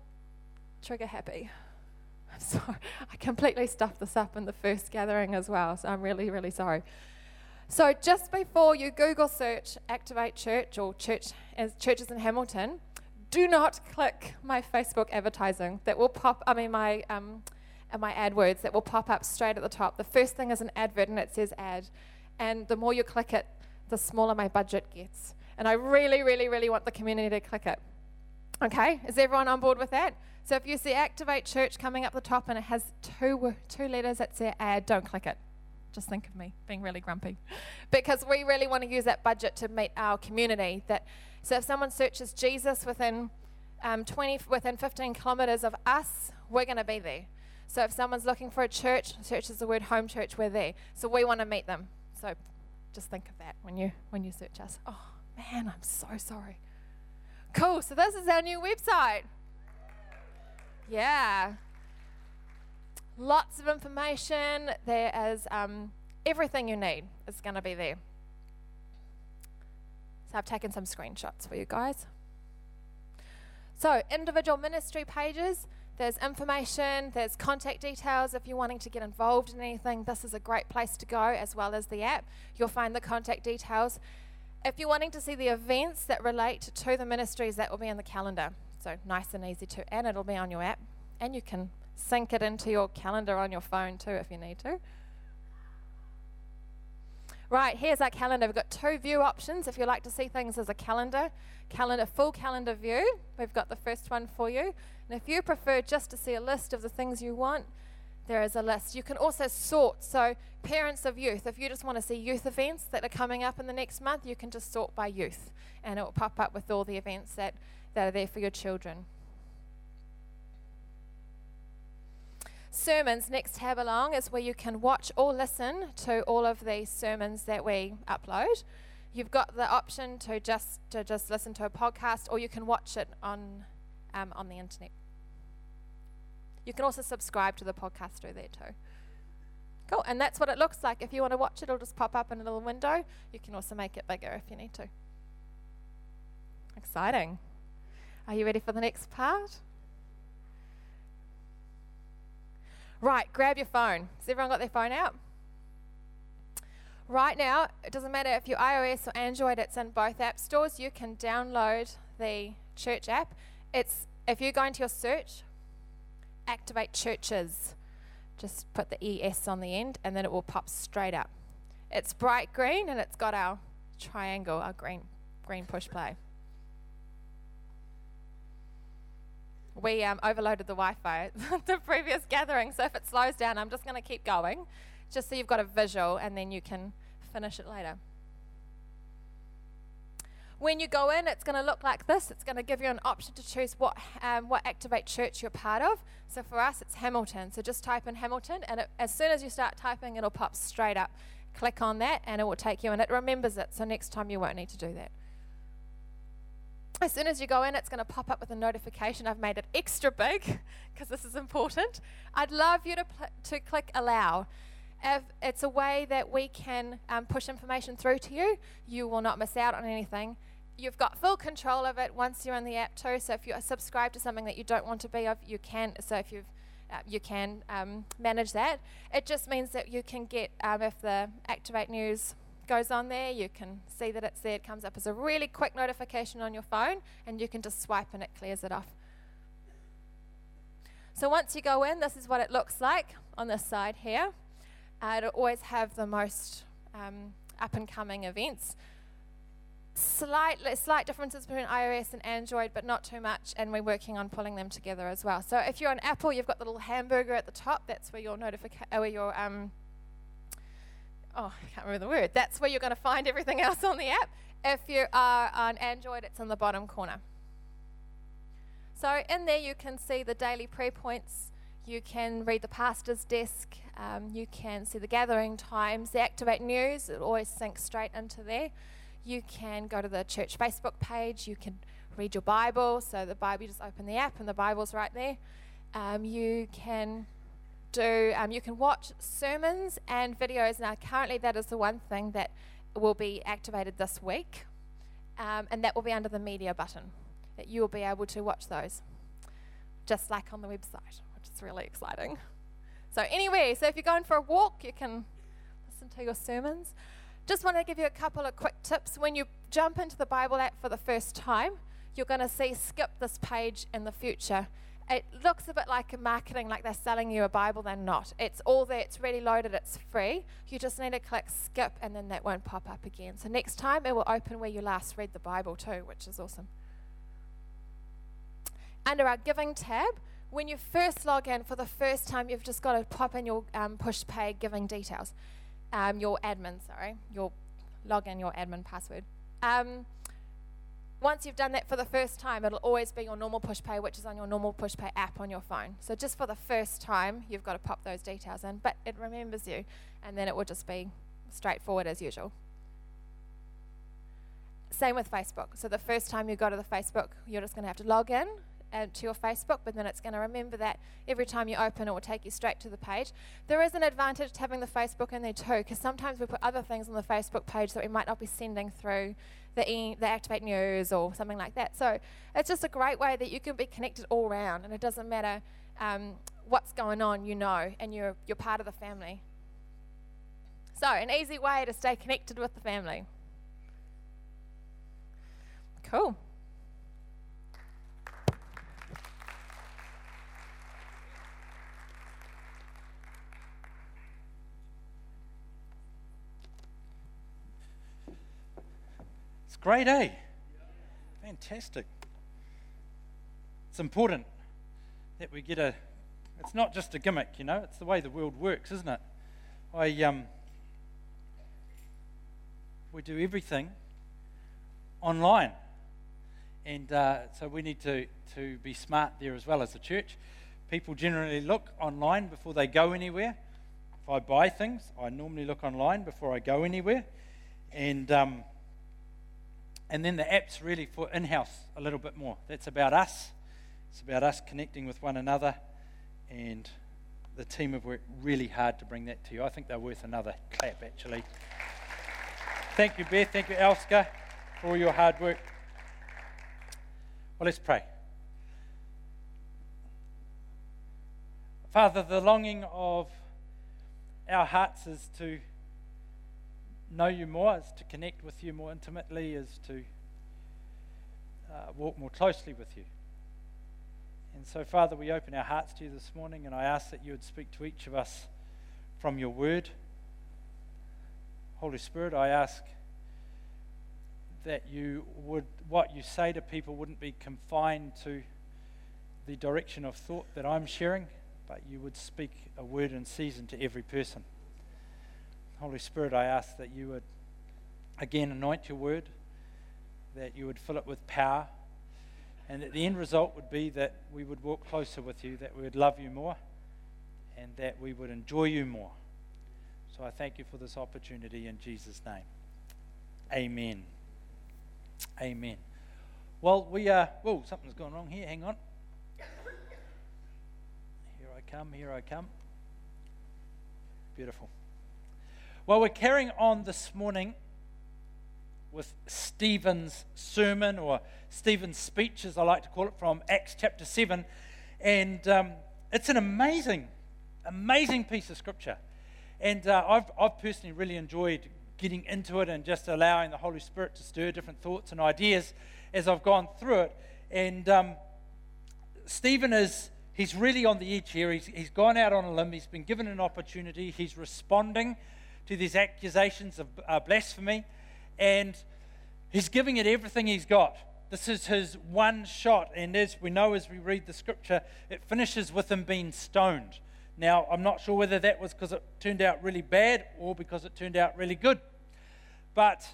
trigger happy. I'm sorry. I completely stuffed this up in the first gathering as well, so I'm really, really sorry. So just before you Google search Activate Church or church as churches in Hamilton, do not click my Facebook advertising. That will pop. I mean my um, my AdWords that will pop up straight at the top. The first thing is an advert and it says ad, and the more you click it, the smaller my budget gets. And I really, really, really want the community to click it. Okay, is everyone on board with that? So if you see Activate Church coming up the top and it has two two letters that say ad, don't click it. Just think of me being really grumpy. Because we really want to use that budget to meet our community. That so if someone searches Jesus within um, 20 within 15 kilometers of us, we're going to be there. So if someone's looking for a church, searches the word home church, we're there. So we want to meet them. So just think of that when you when you search us. Oh man, I'm so sorry. Cool. So this is our new website. Yeah lots of information. There is um, everything you need is going to be there. So I've taken some screenshots for you guys. So individual ministry pages. There's information, there's contact details if you're wanting to get involved in anything. This is a great place to go, as well as the app. You'll find the contact details. If you're wanting to see the events that relate to the ministries, that will be in the calendar. So nice and easy to, and it'll be on your app. And you can sync it into your calendar on your phone too if you need to. Right, here's our calendar. We've got two view options if you like to see things as a calendar. Calendar, full calendar view. We've got the first one for you. And if you prefer just to see a list of the things you want, there is a list. You can also sort. So, parents of youth, if you just want to see youth events that are coming up in the next month, you can just sort by youth. And it will pop up with all the events that, that are there for your children. sermons, next tab along is where you can watch or listen to all of these sermons that we upload. You've got the option to just to just listen to a podcast, or you can watch it on um, on the internet. You can also subscribe to the podcast through there too. Cool, and that's what it looks like. If you want to watch it, it'll just pop up in a little window. You can also make it bigger if you need to. Exciting. Are you ready for the next part? Right, grab your phone. Has everyone got their phone out? Right now, it doesn't matter if you're iOS or Android, it's in both app stores. You can download the church app. It's if you go into your search, activate churches. Just put the ES on the end and then it will pop straight up. It's bright green and it's got our triangle, our green green push play. we um, overloaded the Wi-Fi at the previous gathering. So if it slows down, I'm just going to keep going, just so you've got a visual, and then you can finish it later. When you go in, it's going to look like this. It's going to give you an option to choose what, um, what Activate Church you're part of. So for us, it's Hamilton. So just type in Hamilton, and it, as soon as you start typing, it'll pop straight up. Click on that, and it will take you, and it remembers it. So next time, you won't need to do that. As soon as you go in, it's going to pop up with a notification. I've made it extra big because this is important. I'd love you to, pl- to click allow. If it's a way that we can um, push information through to you, you will not miss out on anything. You've got full control of it once you're on the app too. So if you're subscribed to something that you don't want to be of, you can. So if you've uh, you can um, manage that. It just means that you can get um, if the Activate News goes on there, you can see that it's there. It comes up as a really quick notification on your phone, and you can just swipe and it clears it off. So once you go in, this is what it looks like on this side here. Uh, it'll always have the most um, up and coming events. Slight, slight differences between iOS and Android, but not too much, and we're working on pulling them together as well. So if you're on Apple, you've got the little hamburger at the top. That's where your notification, uh, where your um, oh, I can't remember the word. That's where you're going to find everything else on the app. If you are on Android, it's in the bottom corner. So in there, you can see the daily prayer points. You can read the pastor's desk. Um, you can see the gathering times, the Activate News. It always syncs straight into there. You can go to the church Facebook page. You can read your Bible. So the Bible, you just open the app and the Bible's right there. Um, you can do, um, you can watch sermons and videos. Now, currently, that is the one thing that will be activated this week, um, and that will be under the media button. That you will be able to watch those, just like on the website, which is really exciting. So, anyway, so if you're going for a walk, you can listen to your sermons. Just want to give you a couple of quick tips. When you jump into the Bible app for the first time, you're going to see skip this page in the future it looks a bit like a marketing, like they're selling you a Bible. They're not. It's all there. It's ready loaded. It's free. You just need to click skip, and then that won't pop up again. So next time it will open where you last read the Bible too, which is awesome. Under our giving tab, when you first log in for the first time, you've just got to pop in your um, Pushpay giving details, um, your admin, sorry, your login, your admin password. Um, once you've done that for the first time, it'll always be your normal Pushpay, which is on your normal Pushpay app on your phone. So just for the first time, you've got to pop those details in, but it remembers you, and then it will just be straightforward as usual. Same with Facebook. So the first time you go to the Facebook, you're just going to have to log in uh, to your Facebook, but then it's going to remember that every time you open, it will take you straight to the page. There is an advantage to having the Facebook in there too, because sometimes we put other things on the Facebook page that we might not be sending through the, e- the Activate News or something like that. So it's just a great way that you can be connected all around, and it doesn't matter um, what's going on, you know, and you're, you're part of the family. So, an easy way to stay connected with the family. Cool. Great, eh? Fantastic. It's important that we get a. It's not just a gimmick, you know. It's the way the world works, isn't it? I um. We do everything online, and uh, so we need to to be smart there as well as the church. People generally look online before they go anywhere. If I buy things, I normally look online before I go anywhere, and um, and then the app's really for in house a little bit more. That's about us. It's about us connecting with one another. And the team have worked really hard to bring that to you. I think they're worth another clap, actually. Thank you, Beth. Thank you, Elska, for all your hard work. Well, let's pray. Father, the longing of our hearts is to know you more, is to connect with you more intimately, is to uh, walk more closely with you. And so, Father, we open our hearts to you this morning, and I ask that you would speak to each of us from your word. Holy Spirit, I ask that you would, what you say to people wouldn't be confined to the direction of thought that I'm sharing, but you would speak a word in season to every person. Holy Spirit, I ask that you would again anoint your word, that you would fill it with power, and that the end result would be that we would walk closer with you, that we would love you more, and that we would enjoy you more. So I thank you for this opportunity in Jesus' name. Amen. Amen. Well, we are. Uh, whoa, something's gone wrong here. Hang on. Here I come. Here I come. Beautiful. Well, we're carrying on this morning with Stephen's sermon or Stephen's speech, as I like to call it, from Acts chapter 7. And um, it's an amazing, amazing piece of scripture. And uh, I've, I've personally really enjoyed getting into it and just allowing the Holy Spirit to stir different thoughts and ideas as I've gone through it. And um, Stephen is, he's really on the edge here. He's, he's gone out on a limb. He's been given an opportunity. He's responding to these accusations of uh, blasphemy. And he's giving it everything he's got. This is his one shot. And as we know as we read the scripture, it finishes with him being stoned. Now, I'm not sure whether that was because it turned out really bad or because it turned out really good. But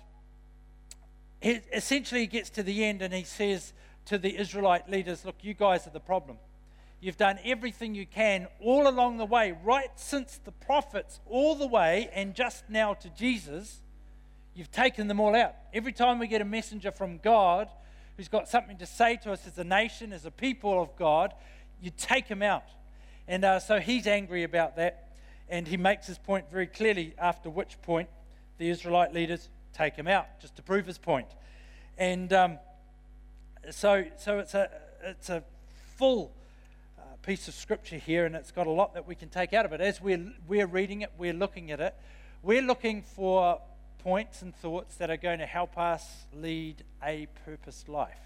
he essentially gets to the end and he says to the Israelite leaders, Look, you guys are the problem. You've done everything you can all along the way, right since the prophets, all the way, and just now to Jesus. You've taken them all out. Every time we get a messenger from God who's got something to say to us as a nation, as a people of God, you take him out. And uh, so he's angry about that. And he makes his point very clearly, after which point the Israelite leaders take him out, just to prove his point. And um, so, so it's, a, it's a full piece of scripture here, and it's got a lot that we can take out of it. As we're, we're reading it, we're looking at it, we're looking for points and thoughts that are going to help us lead a purposed life.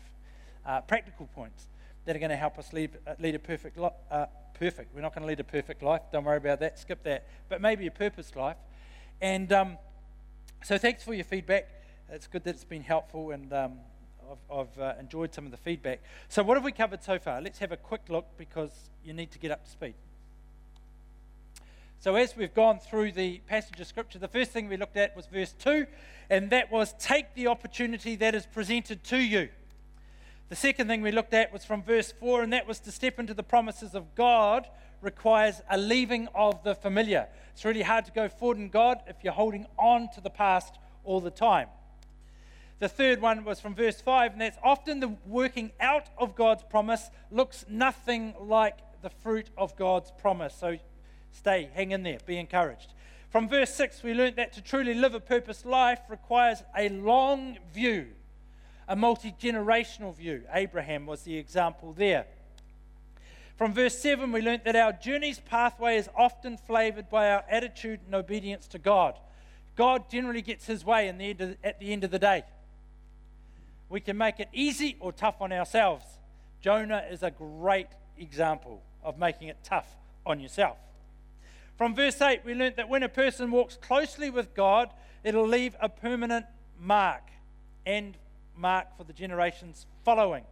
Uh, practical points that are going to help us lead, uh, lead a perfect life. Uh, perfect. We're not going to lead a perfect life. Don't worry about that. Skip that. But maybe a purposed life. And um, so thanks for your feedback. It's good that it's been helpful, and um, I've, I've uh, enjoyed some of the feedback. So, what have we covered so far? Let's have a quick look because you need to get up to speed. So, as we've gone through the passage of Scripture, the first thing we looked at was verse 2, and that was take the opportunity that is presented to you. The second thing we looked at was from verse 4, and that was to step into the promises of God requires a leaving of the familiar. It's really hard to go forward in God if you're holding on to the past all the time. The third one was from verse 5, and that's often the working out of God's promise looks nothing like the fruit of God's promise. So stay, hang in there, be encouraged. From verse 6, we learned that to truly live a purpose life requires a long view a multi generational view. Abraham was the example there. From verse 7, we learnt that our journey's pathway is often flavored by our attitude and obedience to God. God generally gets his way in the of, at the end of the day. We can make it easy or tough on ourselves. Jonah is a great example of making it tough on yourself. From verse 8, we learnt that when a person walks closely with God, it'll leave a permanent mark and mark for the generations following.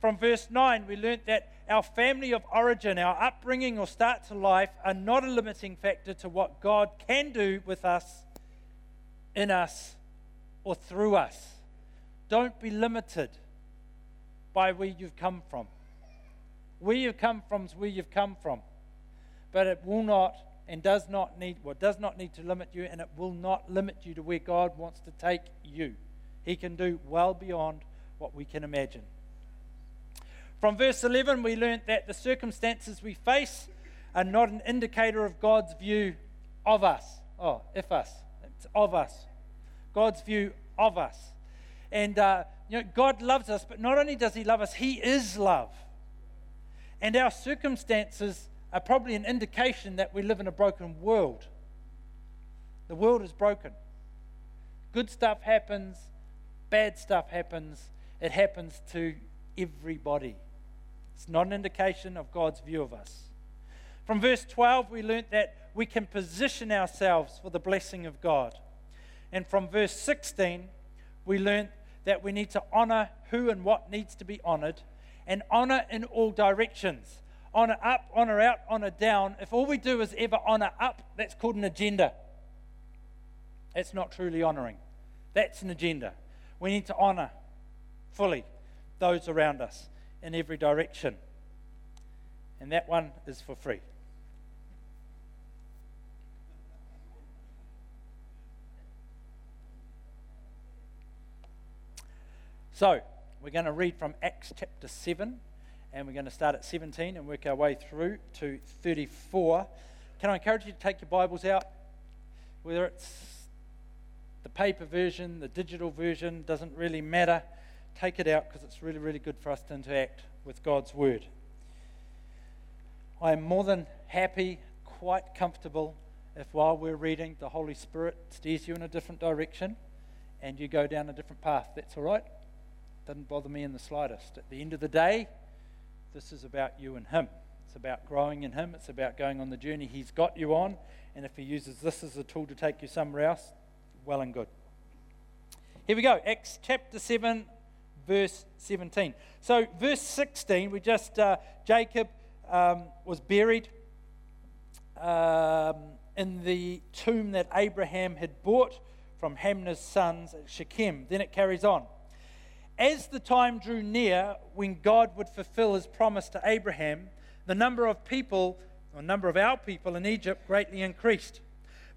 From verse 9, we learnt that our family of origin, our upbringing or start to life are not a limiting factor to what God can do with us, in us, or through us. Don't be limited by where you've come from. Where you've come from is where you've come from. But it will not and does not need what well, does not need to limit you, and it will not limit you to where God wants to take you. He can do well beyond what we can imagine. From verse 11, we learnt that the circumstances we face are not an indicator of God's view of us. Oh, if us. It's of us. God's view of us. And, uh, you know, God loves us, but not only does He love us, He is love. And our circumstances are probably an indication that we live in a broken world. The world is broken. Good stuff happens, bad stuff happens, it happens to everybody. It's not an indication of God's view of us. From verse 12, we learnt that we can position ourselves for the blessing of God. And from verse 16, we learnt that we need to honor who and what needs to be honored and honor in all directions. Honor up, honor out, honor down. If all we do is ever honor up, that's called an agenda. That's not truly honoring. That's an agenda. We need to honor fully those around us in every direction. And that one is for free. So, we're going to read from Acts chapter 7, and we're going to start at 17 and work our way through to 34. Can I encourage you to take your Bibles out? Whether it's the paper version, the digital version, doesn't really matter. Take it out because it's really, really good for us to interact with God's Word. I am more than happy, quite comfortable, if while we're reading, the Holy Spirit steers you in a different direction and you go down a different path. That's all right. Doesn't bother me in the slightest. At the end of the day, this is about you and Him. It's about growing in Him. It's about going on the journey He's got you on. And if He uses this as a tool to take you somewhere else, well and good. Here we go. Acts chapter 7, verse 17. So, verse 16, we just, uh, Jacob um, was buried um, in the tomb that Abraham had bought from Hamor's sons at Shechem. Then it carries on. As the time drew near when God would fulfill his promise to Abraham, the number of people, or number of our people in Egypt greatly increased.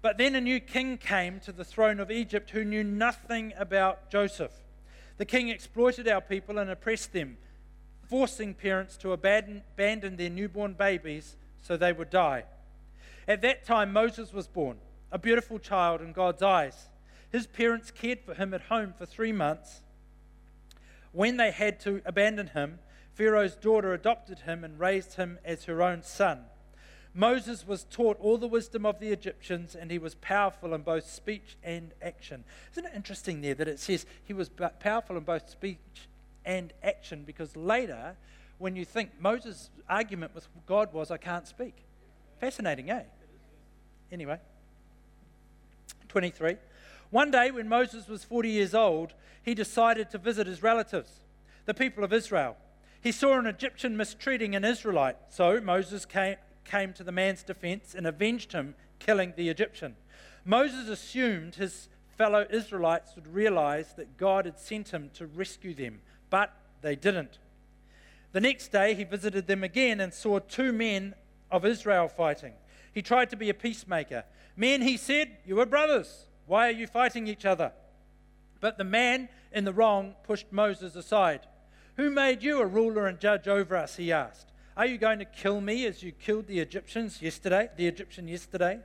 But then a new king came to the throne of Egypt who knew nothing about Joseph. The king exploited our people and oppressed them, forcing parents to abandon, abandon their newborn babies so they would die. At that time, Moses was born, a beautiful child in God's eyes. His parents cared for him at home for three months when they had to abandon him, Pharaoh's daughter adopted him and raised him as her own son. Moses was taught all the wisdom of the Egyptians, and he was powerful in both speech and action. Isn't it interesting there that it says he was powerful in both speech and action? Because later, when you think Moses' argument with God was, I can't speak. Fascinating, eh? Anyway, 23. One day, when Moses was 40 years old, he decided to visit his relatives, the people of Israel. He saw an Egyptian mistreating an Israelite, so Moses came, came to the man's defense and avenged him, killing the Egyptian. Moses assumed his fellow Israelites would realize that God had sent him to rescue them, but they didn't. The next day, he visited them again and saw two men of Israel fighting. He tried to be a peacemaker. Men, he said, you are brothers. Why are you fighting each other? But the man in the wrong pushed Moses aside. Who made you a ruler and judge over us? He asked. Are you going to kill me as you killed the Egyptians yesterday, the Egyptian yesterday?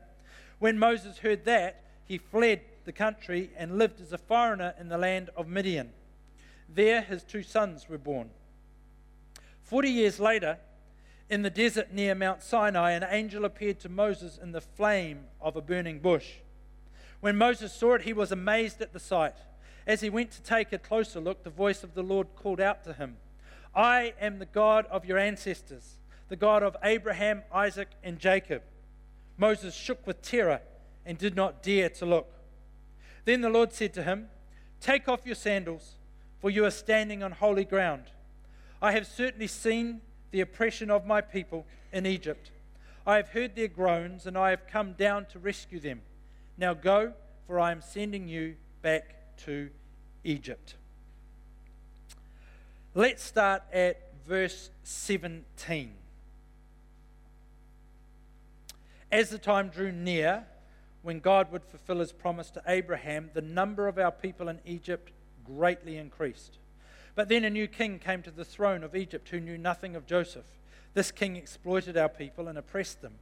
When Moses heard that, he fled the country and lived as a foreigner in the land of Midian. There his two sons were born. Forty years later, in the desert near Mount Sinai, an angel appeared to Moses in the flame of a burning bush. When Moses saw it, he was amazed at the sight. As he went to take a closer look, the voice of the Lord called out to him I am the God of your ancestors, the God of Abraham, Isaac, and Jacob. Moses shook with terror and did not dare to look. Then the Lord said to him, Take off your sandals, for you are standing on holy ground. I have certainly seen the oppression of my people in Egypt. I have heard their groans, and I have come down to rescue them. Now go, for I am sending you back to Egypt. Let's start at verse 17. As the time drew near, when God would fulfill his promise to Abraham, the number of our people in Egypt greatly increased. But then a new king came to the throne of Egypt who knew nothing of Joseph. This king exploited our people and oppressed them,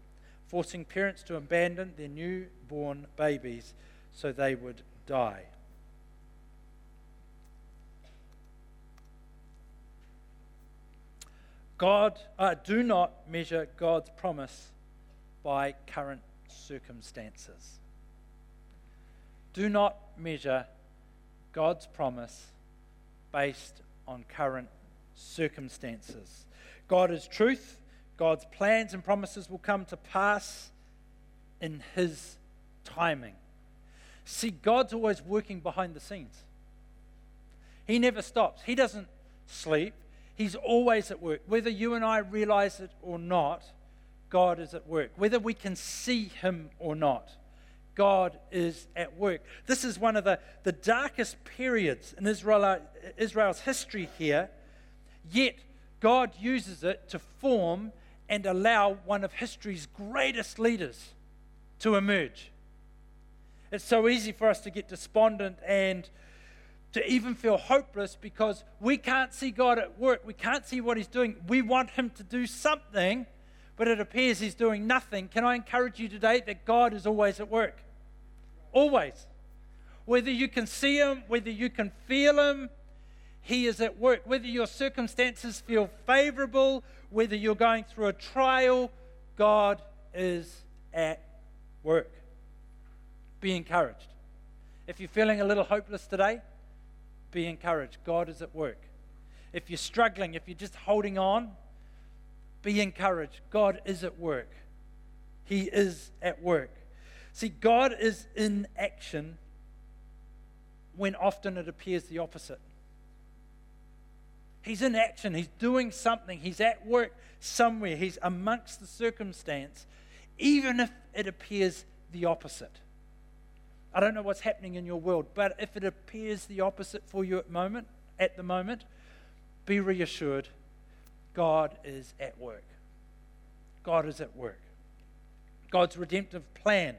forcing parents to abandon their newborn babies so they would die. God, uh, do not measure God's promise by current circumstances. Do not measure God's promise based on current circumstances. God is truth. God's plans and promises will come to pass in His timing. See, God's always working behind the scenes. He never stops. He doesn't sleep. He's always at work. Whether you and I realize it or not, God is at work. Whether we can see Him or not, God is at work. This is one of the, the darkest periods in Israel, Israel's history here, yet God uses it to form and allow one of history's greatest leaders to emerge. It's so easy for us to get despondent and to even feel hopeless because we can't see God at work. We can't see what He's doing. We want Him to do something, but it appears He's doing nothing. Can I encourage you today that God is always at work? Always. Whether you can see Him, whether you can feel Him, He is at work. Whether your circumstances feel favorable, whether you're going through a trial, God is at work. Be encouraged. If you're feeling a little hopeless today, be encouraged. God is at work. If you're struggling, if you're just holding on, be encouraged. God is at work. He is at work. See, God is in action when often it appears the opposite. He's in action. He's doing something. He's at work somewhere. He's amongst the circumstance, even if it appears the opposite. I don't know what's happening in your world, but if it appears the opposite for you at moment, at the moment, be reassured God is at work. God is at work. God's redemptive plan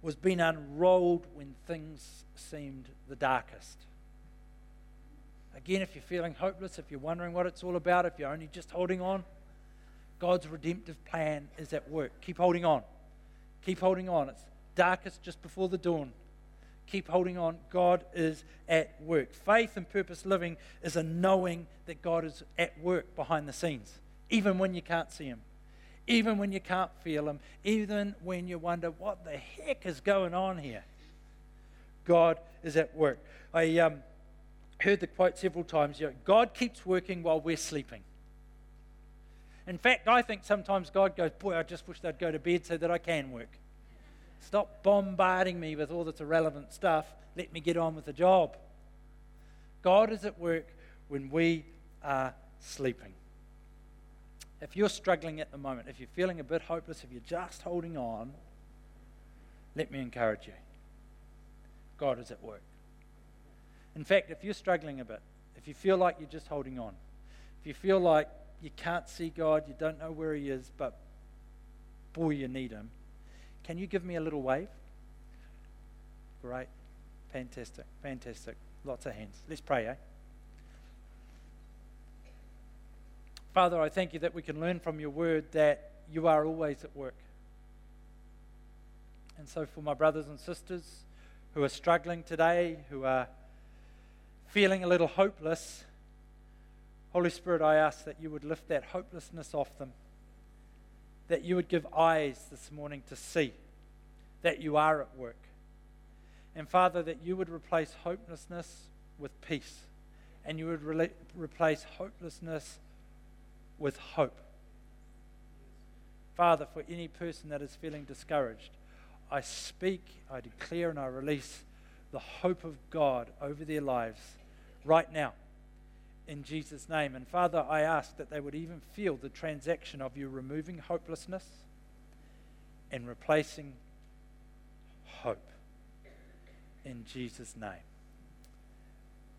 was being unrolled when things seemed the darkest. Again, if you're feeling hopeless, if you're wondering what it's all about, if you're only just holding on, God's redemptive plan is at work. Keep holding on. Keep holding on. It's darkest just before the dawn keep holding on. God is at work. Faith and purpose living is a knowing that God is at work behind the scenes, even when you can't see Him, even when you can't feel Him, even when you wonder what the heck is going on here. God is at work. I um, heard the quote several times you know, God keeps working while we're sleeping. In fact, I think sometimes God goes, Boy, I just wish they'd go to bed so that I can work. Stop bombarding me with all this irrelevant stuff. Let me get on with the job. God is at work when we are sleeping. If you're struggling at the moment, if you're feeling a bit hopeless, if you're just holding on, let me encourage you. God is at work. In fact, if you're struggling a bit, if you feel like you're just holding on, if you feel like you can't see God, you don't know where He is, but boy, you need Him, can you give me a little wave? Great. Fantastic. Fantastic. Lots of hands. Let's pray, eh? Father, I thank you that we can learn from your word that you are always at work. And so, for my brothers and sisters who are struggling today, who are feeling a little hopeless, Holy Spirit, I ask that you would lift that hopelessness off them that you would give eyes this morning to see that you are at work. And Father, that you would replace hopelessness with peace, and you would re- replace hopelessness with hope. Father, for any person that is feeling discouraged, I speak, I declare, and I release the hope of God over their lives right now in Jesus' name. And Father, I ask that they would even feel the transaction of you removing hopelessness and replacing hope. In Jesus' name.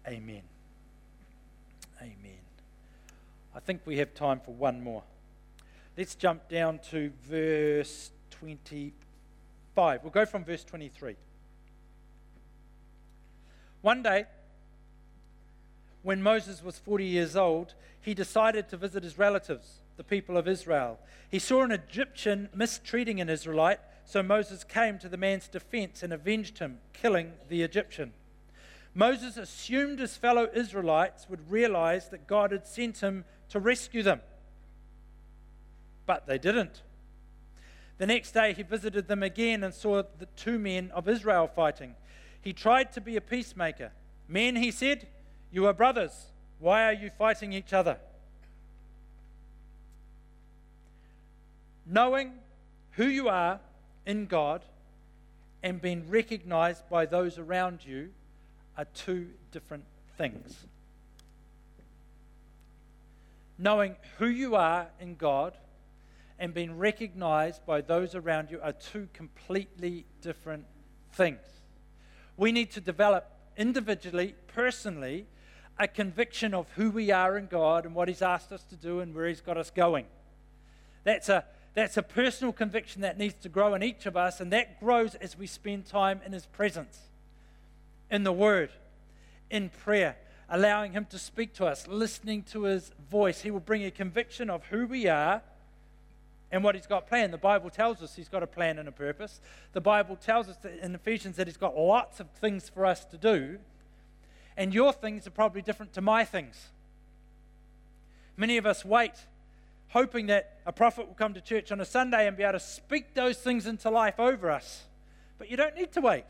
Amen. Amen. I think we have time for one more. Let's jump down to verse 25. We'll go from verse 23. One day, when Moses was 40 years old, he decided to visit his relatives, the people of Israel. He saw an Egyptian mistreating an Israelite, so Moses came to the man's defense and avenged him, killing the Egyptian. Moses assumed his fellow Israelites would realize that God had sent him to rescue them. But they didn't. The next day, he visited them again and saw the two men of Israel fighting. He tried to be a peacemaker. Men, he said, you are brothers. Why are you fighting each other? Knowing who you are in God and being recognized by those around you are two different things. Knowing who you are in God and being recognized by those around you are two completely different things. We need to develop individually, personally, a conviction of who we are in God and what He's asked us to do and where He's got us going. That's a, that's a personal conviction that needs to grow in each of us, and that grows as we spend time in His presence, in the Word, in prayer, allowing Him to speak to us, listening to His voice. He will bring a conviction of who we are and what He's got planned. The Bible tells us He's got a plan and a purpose. The Bible tells us in Ephesians that He's got lots of things for us to do and your things are probably different to my things. Many of us wait, hoping that a prophet will come to church on a Sunday and be able to speak those things into life over us. But you don't need to wait.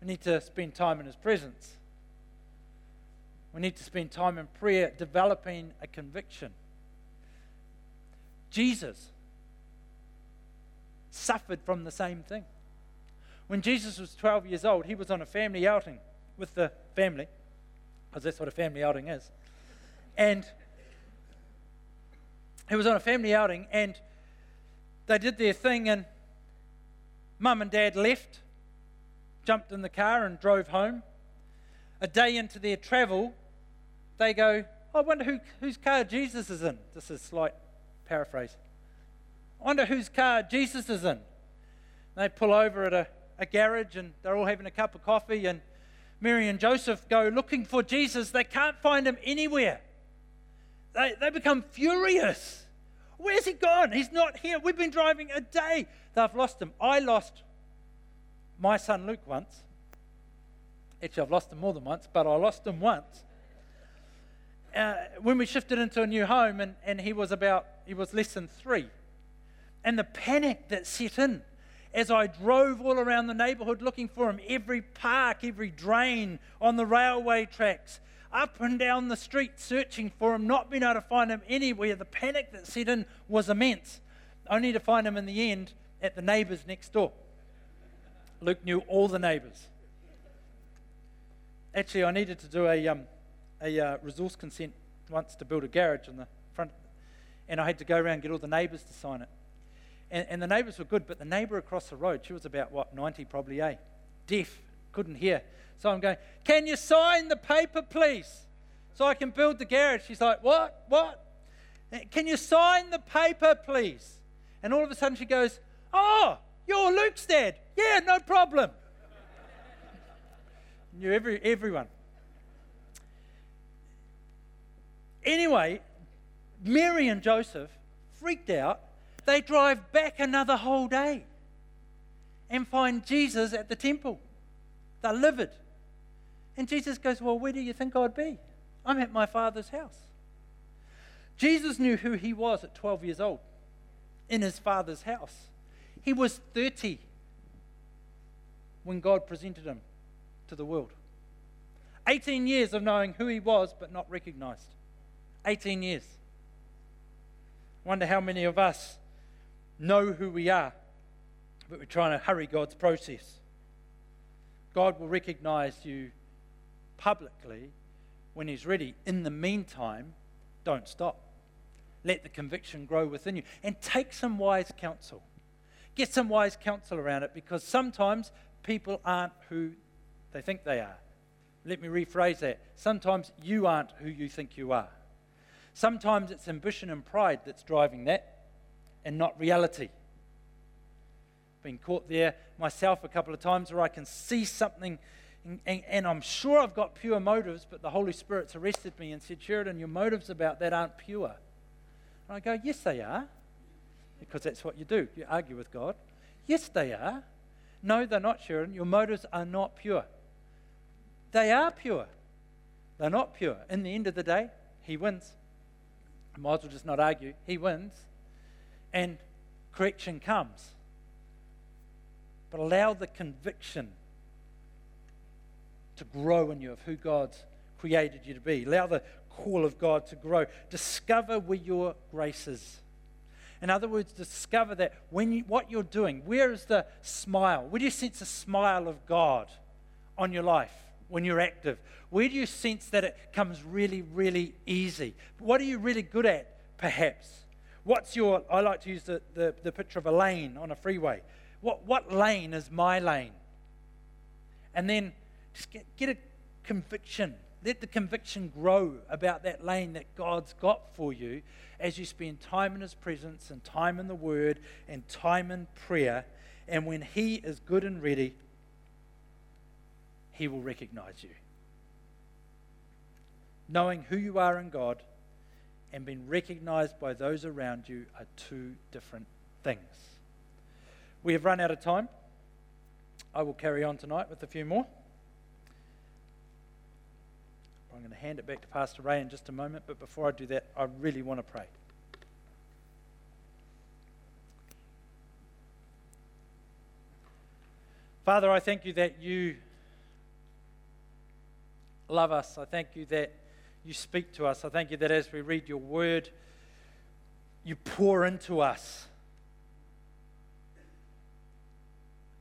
We need to spend time in His presence. We need to spend time in prayer developing a conviction. Jesus suffered from the same thing. When Jesus was 12 years old, he was on a family outing with the family, because that's what a family outing is. And he was on a family outing, and they did their thing, and mum and dad left, jumped in the car, and drove home. A day into their travel, they go, I wonder who, whose car Jesus is in. This is slight paraphrase. I wonder whose car Jesus is in. They pull over at a a garage and they're all having a cup of coffee, and Mary and Joseph go looking for Jesus. They can't find him anywhere. They, they become furious. Where's he gone? He's not here. We've been driving a day. They've lost him. I lost my son Luke once. Actually, I've lost him more than once, but I lost him once. Uh, when we shifted into a new home, and, and he was about, he was less than three. And the panic that set in as I drove all around the neighborhood looking for him, every park, every drain on the railway tracks, up and down the street searching for him, not being able to find him anywhere. The panic that set in was immense, only to find him in the end at the neighbors next door. Luke knew all the neighbors. Actually, I needed to do a, um, a uh, resource consent once to build a garage in the front, and I had to go around and get all the neighbors to sign it. And, and the neighbours were good, but the neighbour across the road, she was about, what, 90 probably, eh? Deaf, couldn't hear. So I'm going, Can you sign the paper, please? So I can build the garage. She's like, What? What? Eh, can you sign the paper, please? And all of a sudden she goes, Oh, you're Luke's dad. Yeah, no problem. Knew every, everyone. Anyway, Mary and Joseph freaked out they drive back another whole day and find Jesus at the temple. They're livid. And Jesus goes, Well, where do you think I'd be? I'm at my father's house. Jesus knew who he was at 12 years old in his father's house. He was 30 when God presented him to the world. 18 years of knowing who he was but not recognized. 18 years. Wonder how many of us know who we are, but we're trying to hurry God's process. God will recognize you publicly when He's ready. In the meantime, don't stop. Let the conviction grow within you and take some wise counsel. Get some wise counsel around it because sometimes people aren't who they think they are. Let me rephrase that. Sometimes you aren't who you think you are. Sometimes it's ambition and pride that's driving that and not reality. Been caught there myself a couple of times where I can see something and, and, and, I'm sure I've got pure motives, but the Holy Spirit's arrested me and said, Sheridan, your motives about that aren't pure. And I go, Yes, they are. Because that's what you do. You argue with God. Yes, they are. No, they're not, Sheridan. Your motives are not pure. They are pure. They're not pure. In the end of the day, he wins. Might as well just not argue. He wins and correction comes. But allow the conviction to grow in you of who God's created you to be. Allow the call of God to grow. Discover where your grace is. In other words, discover that when you, what you're doing, where is the smile? Where do you sense the smile of God on your life when you're active? Where do you sense that it comes really, really easy? What are you really good at, perhaps? What's your, I like to use the, the, the picture of a lane on a freeway. What, what lane is my lane? And then just get, get a conviction. Let the conviction grow about that lane that God's got for you as you spend time in His presence and time in the Word and time in prayer. And when He is good and ready, He will recognize you. Knowing who you are in God and being recognized by those around you are two different things. We have run out of time. I will carry on tonight with a few more. I'm going to hand it back to Pastor Ray in just a moment, but before I do that, I really want to pray. Father, I thank you that you love us. I thank you that you speak to us. I thank you that as we read your word, you pour into us.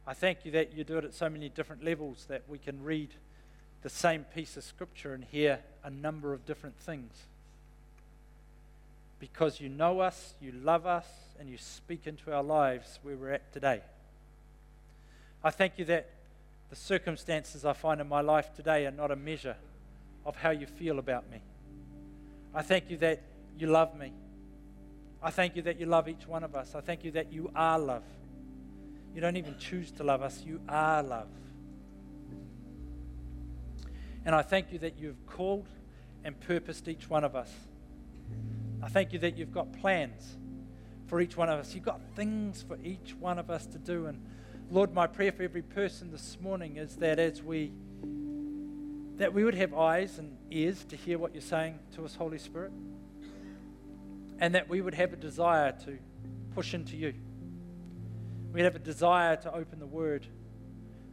I thank you that you do it at so many different levels that we can read the same piece of scripture and hear a number of different things. Because you know us, you love us, and you speak into our lives where we're at today. I thank you that the circumstances I find in my life today are not a measure of how you feel about me. I thank you that you love me. I thank you that you love each one of us. I thank you that you are love. You don't even choose to love us, you are love. And I thank you that you've called and purposed each one of us. I thank you that you've got plans for each one of us. You've got things for each one of us to do. And Lord, my prayer for every person this morning is that as we that we would have eyes and ears to hear what you're saying to us, Holy Spirit, and that we would have a desire to push into you. We'd have a desire to open the Word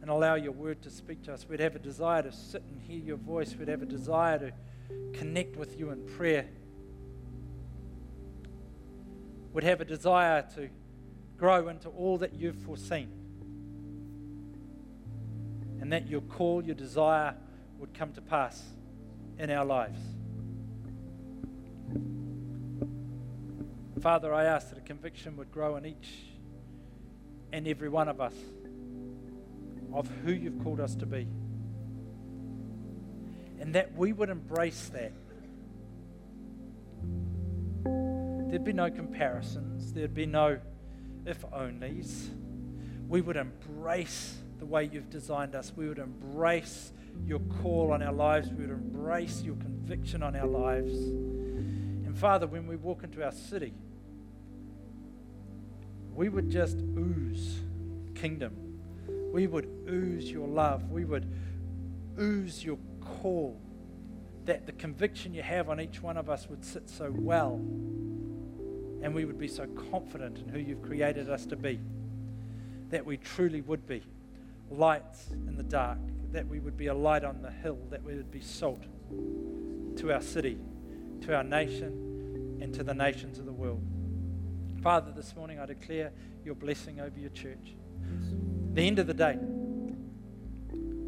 and allow your Word to speak to us. We'd have a desire to sit and hear your voice. We'd have a desire to connect with you in prayer. We'd have a desire to grow into all that you've foreseen. And that your call, your desire, would come to pass in our lives. Father, I ask that a conviction would grow in each and every one of us of who you've called us to be. And that we would embrace that. There'd be no comparisons, there'd be no if onlys. We would embrace the way you've designed us. We would embrace your call on our lives. We would embrace your conviction on our lives. And Father, when we walk into our city, we would just ooze kingdom. We would ooze your love. We would ooze your call. That the conviction you have on each one of us would sit so well. And we would be so confident in who you've created us to be. That we truly would be lights in the dark that we would be a light on the hill, that we would be salt to our city, to our nation, and to the nations of the world. Father, this morning I declare your blessing over your church. The end of the day,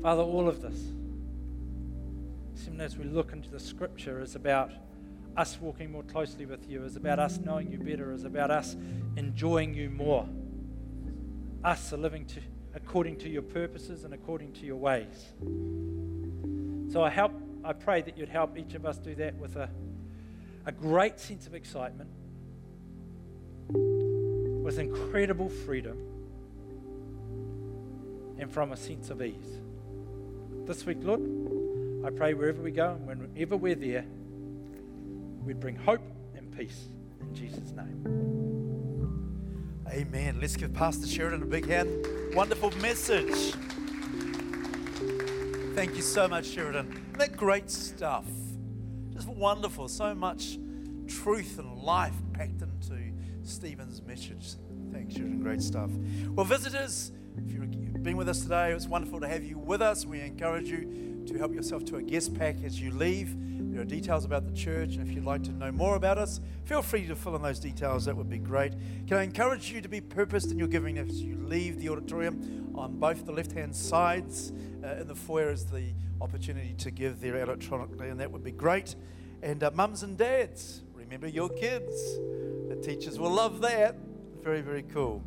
Father, all of this, even as we look into the scripture, is about us walking more closely with you, is about us knowing you better, is about us enjoying you more, us living to according to your purposes and according to your ways. So I help I pray that you'd help each of us do that with a, a great sense of excitement, with incredible freedom, and from a sense of ease. This week, Lord, I pray wherever we go and whenever we're there, we'd bring hope and peace in Jesus' name. Amen. Let's give Pastor Sheridan a big hand. Wonderful message. Thank you so much, Sheridan. Isn't that great stuff? Just wonderful. So much truth and life packed into Stephen's message. Thanks, Sheridan. Great stuff. Well, visitors, if you've been with us today, it's wonderful to have you with us. We encourage you to help yourself to a guest pack as you leave. There are details about the church, and if you'd like to know more about us, feel free to fill in those details. That would be great. Can I encourage you to be purposed in your giving as you leave the auditorium? On both the left hand sides uh, in the foyer is the opportunity to give there electronically, and that would be great. And uh, mums and dads, remember your kids. The teachers will love that. Very, very cool.